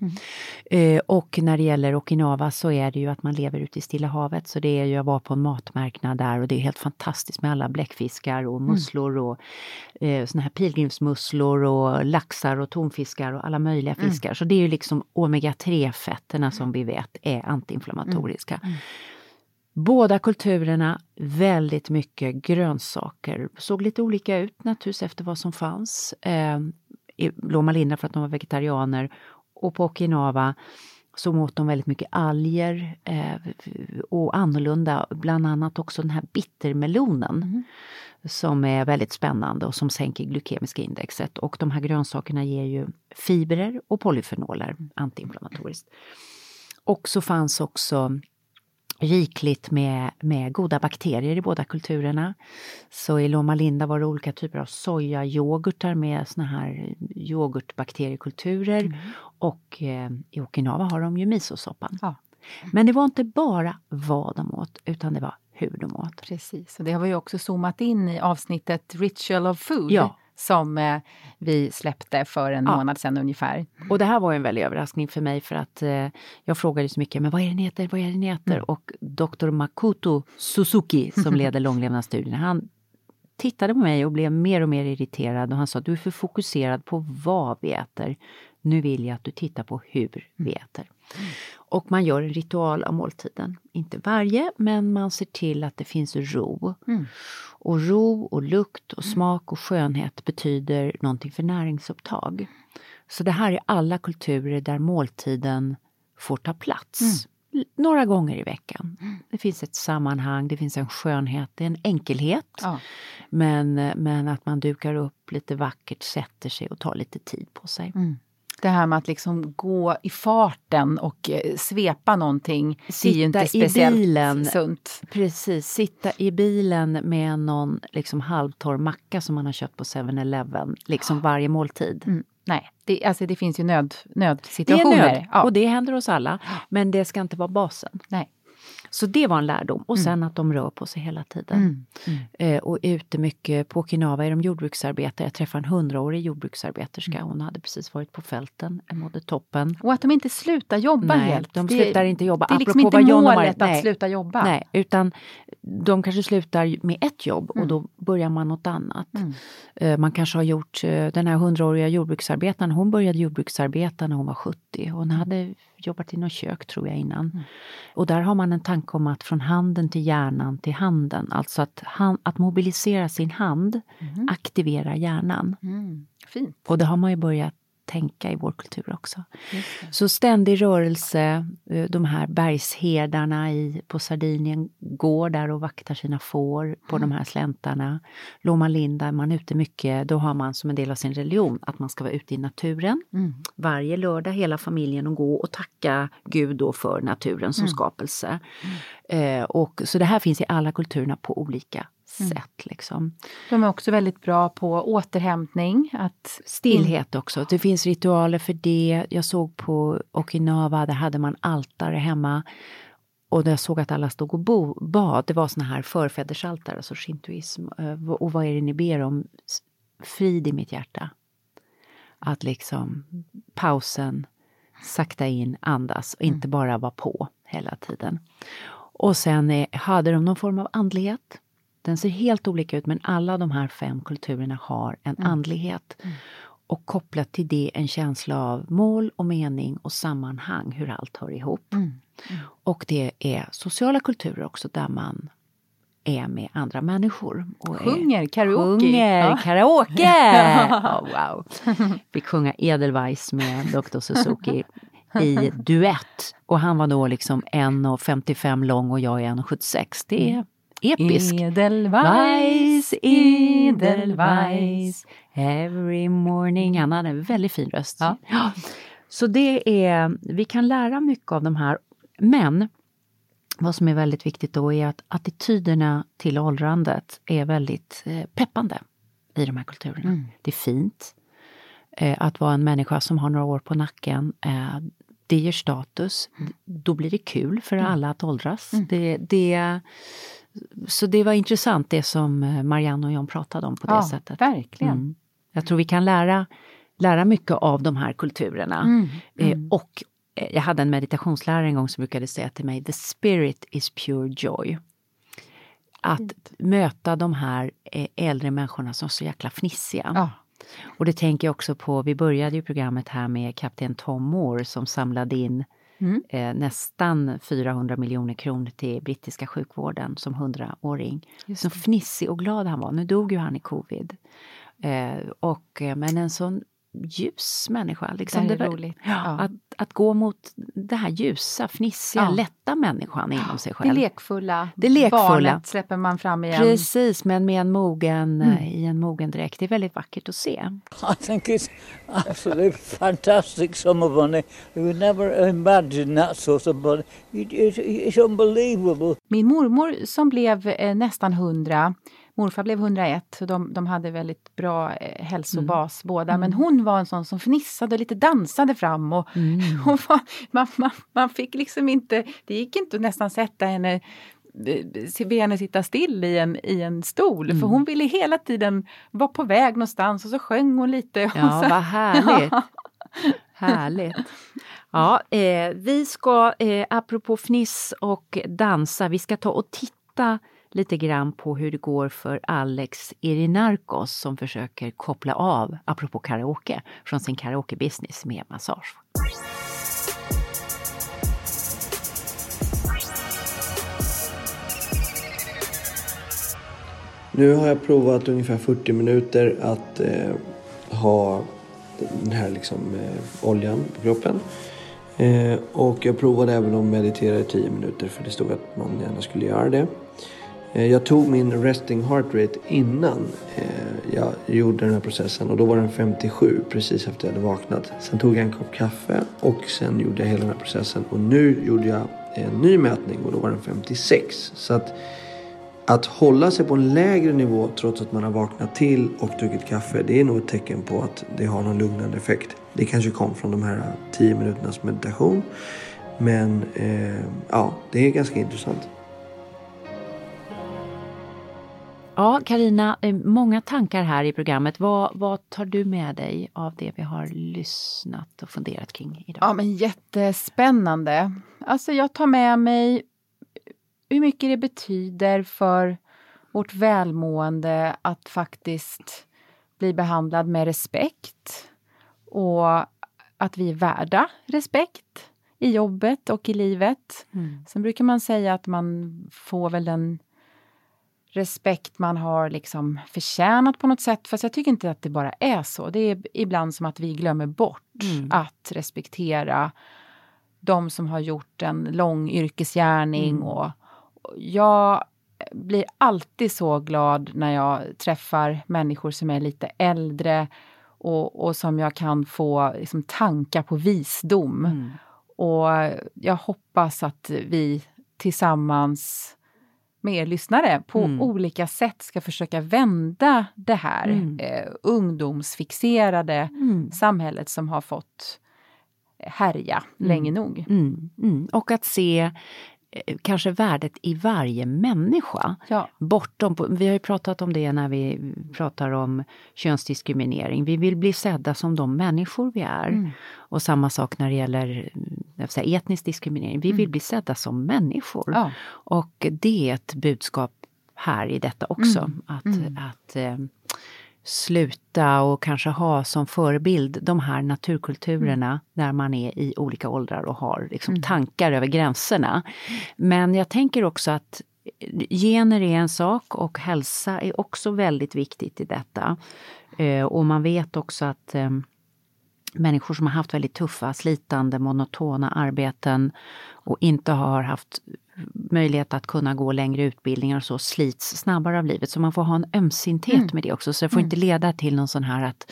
Eh, och när det gäller Okinawa så är det ju att man lever ute i Stilla havet, så det är ju, jag var på en matmarknad där och det är helt fantastiskt med alla bläckfiskar och musslor och eh, såna här pilgrimsmusslor och laxar och tonfiskar och alla möjliga Mm. fiskar. Så det är ju liksom omega-3-fetterna som vi vet är antiinflammatoriska. Mm. Båda kulturerna väldigt mycket grönsaker. Såg lite olika ut naturligtvis efter vad som fanns. Eh, I Loma Linda för att de var vegetarianer och på Okinawa så åt de väldigt mycket alger eh, och annorlunda, bland annat också den här bittermelonen som är väldigt spännande och som sänker glykemiska indexet. Och de här grönsakerna ger ju fibrer och polyfenoler antiinflammatoriskt. Och så fanns också rikligt med, med goda bakterier i båda kulturerna. Så i Loma Linda var det olika typer av sojayoghurtar med såna här yoghurtbakteriekulturer. Och eh, i Okinawa har de ju misosoppan. Ja. Men det var inte bara vad de åt, utan det var hur de åt. Precis, och det har vi ju också zoomat in i avsnittet Ritual of Food Ja. Som eh, vi släppte för en Ja. månad sedan ungefär. Och det här var en väldig överraskning för mig för att eh, jag frågade så mycket, men vad är det ni äter, vad är det ni äter? Och Dr. Makoto Suzuki som leder långlevnadsstudien, han tittade på mig och blev mer och mer irriterad och han sa, du är för fokuserad på vad vi äter. Nu vill jag att du tittar på hur vi äter. Och man gör en ritual av måltiden. Inte varje, men man ser till att det finns ro. Och ro och lukt och smak och skönhet betyder någonting för näringsupptag. Så det här är alla kulturer där måltiden får ta plats. L- Några gånger i veckan. Det finns ett sammanhang, det finns en skönhet, det är en enkelhet. Ja. Men, men att man dukar upp lite vackert, sätter sig och tar lite tid på sig. Det här med att liksom gå i farten och eh, svepa någonting det är ju inte Sitta i speciellt bilen. sunt. Precis, sitta i bilen med någon liksom halvtorr macka som man har köpt på 7-Eleven, liksom varje måltid. Mm. Nej, det, alltså det finns ju nöd, Det är nödsituationer. nöd Ja. och det händer oss alla, men det ska inte vara basen. Nej. Så det var en lärdom. Och sen att de rör på sig hela tiden. Mm. Eh, och ute mycket. På Okinawa är de jordbruksarbetare. Jag träffade en hundraårig jordbruksarbeterska. Hon hade precis varit på fälten, mådde toppen. Och att de inte slutar jobba Nej, helt. de Det- slutar inte jobba. Det är liksom Apropå inte målet att nej. sluta jobba. Nej, utan de kanske slutar med ett jobb och då börjar man något annat. Eh, Man kanske har gjort, eh, den här hundraåriga jordbruksarbetaren, hon började jordbruksarbeta när hon var 70. Hon hade jobbat i något kök tror jag innan. Och där har man en tanke om att från handen till hjärnan till handen, alltså att, han, att mobilisera sin hand aktiverar hjärnan. Mm. Fint. Och det har man ju börjat tänka i vår kultur också. Så ständig rörelse, eh, de här bergsherdarna i, på Sardinien går där och vaktar sina får på de här släntarna. Loma Linda är man ute mycket, då har man som en del av sin religion att man ska vara ute i naturen. Varje lördag hela familjen och gå och tacka Gud då för naturen som skapelse. Eh, och, så det här finns i alla kulturerna på olika sätt. Liksom. De är också väldigt bra på återhämtning. Att Stillhet också. Det finns ritualer för det. Jag såg på Okinawa, där hade man altare hemma. Och där jag såg att alla stod och bo, bad. Det var såna här förfädersaltare, alltså shintoism. Eh, Och vad är det ni ber om? Frid i mitt hjärta. Att liksom pausen, sakta in, andas och inte bara vara på hela tiden. Och sen eh, hade de någon form av andlighet. Den ser helt olika ut men alla de här fem kulturerna har en andlighet. Och kopplat till det en känsla av mål och mening och sammanhang, hur allt hör ihop. Och det är sociala kulturer också där man är med andra människor. Och är- Sjunger karaoke. Sjunger Ja. karaoke! oh, wow. Fick sjunga Edelweiss med Dr. Suzuki i duett. Och han var då liksom 1,55 lång och jag är 1,76. Det är episkt. Edelweiss, Edelweiss. Every morning. Han hade en väldigt fin röst. Ja. Så det är, vi kan lära mycket av de här. Men vad som är väldigt viktigt då är att attityderna till åldrandet är väldigt eh, peppande i de här kulturerna. Det är fint eh, att vara en människa som har några år på nacken. Det ger status. Då blir det kul för alla att åldras. Det, det, så det var intressant det som eh, Marianne och John pratade om på det Ja, sättet. verkligen. Mm. Jag tror vi kan lära, lära mycket av de här kulturerna. Eh, och eh, jag hade en meditationslärare en gång som brukade säga till mig, the spirit is pure joy. Att möta de här eh, äldre människorna som är så jäkla fnissiga. Ja. Och det tänker jag också på, vi började ju programmet här med kapten Tom Moore som samlade in Mm. eh, nästan 400 miljoner kronor till brittiska sjukvården som 100-åring. Så fnissig och glad han var. Nu dog ju han i covid. Eh, och, eh, men en sån ljus människa. Liksom. Det är var- roligt. Ja. Att, att gå mot det här ljusa, fnissiga, Ja. lätta människan inom sig Det själv. lekfulla, Det lekfulla. barnet släpper man fram igen. Precis, men med en mogen, Mm. eh, i en mogen dräkt. Det är väldigt vackert att se. I think it's absolutely fantastic, some of money. You would never imagine that sort of money. It, it, it's unbelievable. Min mormor som blev eh, nästan 100, morfar blev 101, så de, de hade väldigt bra eh, hälsobas båda. Men hon var en sån som fnissade och lite dansade fram. Och, och var, man, man, man fick liksom inte, det gick inte att nästan sätta henne eh, se benen sitta still i en, i en stol. För hon ville hela tiden vara på väg någonstans och så sjöng hon lite. Ja, så, vad härligt. Härligt. Ja, eh, vi ska, eh, apropå fniss och dansa, vi ska ta och titta lite grann på hur det går för Alex Irinarkos som försöker koppla av, apropå karaoke, från sin karaoke-business med massage. Nu har jag provat ungefär 40 minuter att eh, ha den här liksom, eh, oljan på kroppen. Eh, och jag provade även att meditera i 10 minuter för det stod att man gärna skulle göra det. Eh, jag tog min resting heart rate innan eh, jag gjorde den här processen och då var den 57 precis efter jag hade vaknat. Sen tog jag en kopp kaffe och sen gjorde jag hela den här processen och nu gjorde jag en ny mätning och då var den 56. Så att att hålla sig på en lägre nivå trots att man har vaknat till och druckit kaffe, det är nog ett tecken på att det har någon lugnande effekt. Det kanske kom från de här 10 minuternas meditation. Men eh, ja, det är ganska intressant. Ja, Karina, många tankar här i programmet. Vad, vad tar du med dig av det vi har lyssnat och funderat kring idag? Ja, men jättespännande. Alltså jag tar med mig hur mycket det betyder för vårt välmående att faktiskt bli behandlad med respekt och att vi är värda respekt i jobbet och i livet. Mm. Sen brukar man säga att man får väl den respekt man har liksom förtjänat på något sätt. Fast jag tycker inte att det bara är så. Det är ibland som att vi glömmer bort Mm. att respektera de som har gjort en lång yrkesgärning. Mm. Och, och jag blir alltid så glad när jag träffar människor som är lite äldre och, och som jag kan få liksom, tankar på visdom. Mm. Och jag hoppas att vi tillsammans med er lyssnare på Mm. olika sätt ska försöka vända det här Mm. eh, ungdomsfixerade Mm. samhället som har fått härja länge nog. Mm, mm. Och att se eh, kanske värdet i varje människa. Ja. Bortom, vi har ju pratat om det när vi pratar om könsdiskriminering. Vi vill bli sedda som de människor vi är. Mm. Och samma sak när det gäller mm, säga, etnisk diskriminering. Vi vill bli sedda som människor. Ja. Och det är ett budskap här i detta också. Mm. Att, Mm. att eh, sluta och kanske ha som förebild de här naturkulturerna där man är i olika åldrar och har liksom tankar över gränserna. Men jag tänker också att gener är en sak och hälsa är också väldigt viktigt i detta. Eh, och man vet också att eh, människor som har haft väldigt tuffa, slitande, monotona arbeten och inte har haft möjlighet att kunna gå längre utbildningar och så slits snabbare av livet. Så man får ha en ömsinthet Mm. med det också. Så det får inte leda till någon sån här att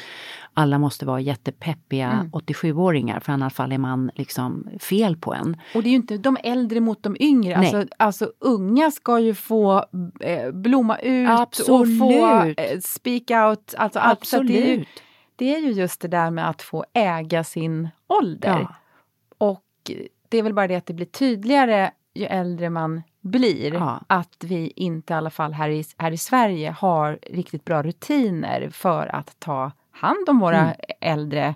alla måste vara jättepeppiga Mm. 87-åringar för annars faller man liksom fel på en. Och det är ju inte de äldre mot de yngre. Alltså, alltså unga ska ju få eh, blomma ut och Absolut. få eh, speak out. Alltså, ju, Absolut. Det är ju just det där med att få äga sin ålder. Ja. Och det är väl bara det att det blir tydligare ju äldre man blir. Ja. Att vi inte i alla fall här i, här i Sverige har riktigt bra rutiner för att ta hand om våra Mm. äldre.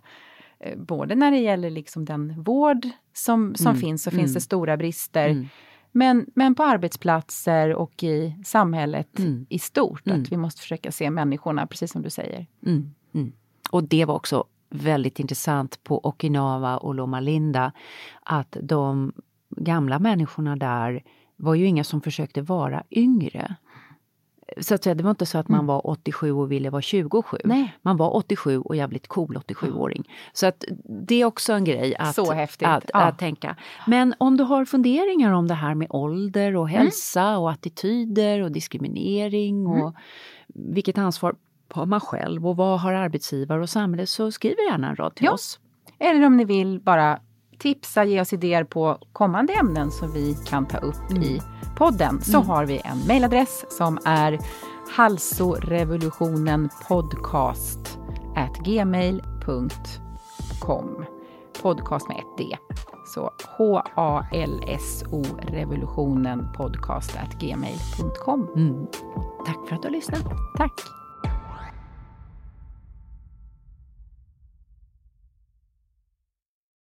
Eh, Både när det gäller liksom den vård som, som Mm. finns så Mm. finns det stora brister. Mm. Men, men på arbetsplatser och i samhället Mm. i stort. Mm. Att vi måste försöka se människorna, precis som du säger. Mm, mm. Och det var också väldigt intressant på Okinawa och Loma Linda att de gamla människorna där var ju inga som försökte vara yngre. Så att säga, det var inte så att man Mm. var 87 och ville vara 27. Nej. Man var 87 och jävligt cool 87-åring. Så att det är också en grej att, Så häftigt, att, ja. att tänka. Men om du har funderingar om det här med ålder Mm. och hälsa och attityder och diskriminering och vilket ansvar har man själv och vad har arbetsgivare och samhälle så skriv gärna en rad till Ja. oss. Eller om ni vill bara tipsa, ge oss idéer på kommande ämnen som vi kan ta upp i podden så har vi en mejladress som är halsorevolutionenpodcast at gmail.com. Podcast med ett D. Så H-A-L-S-O revolutionen podcast at gmail.com. Mm. Tack för att du har lyssnat. Tack!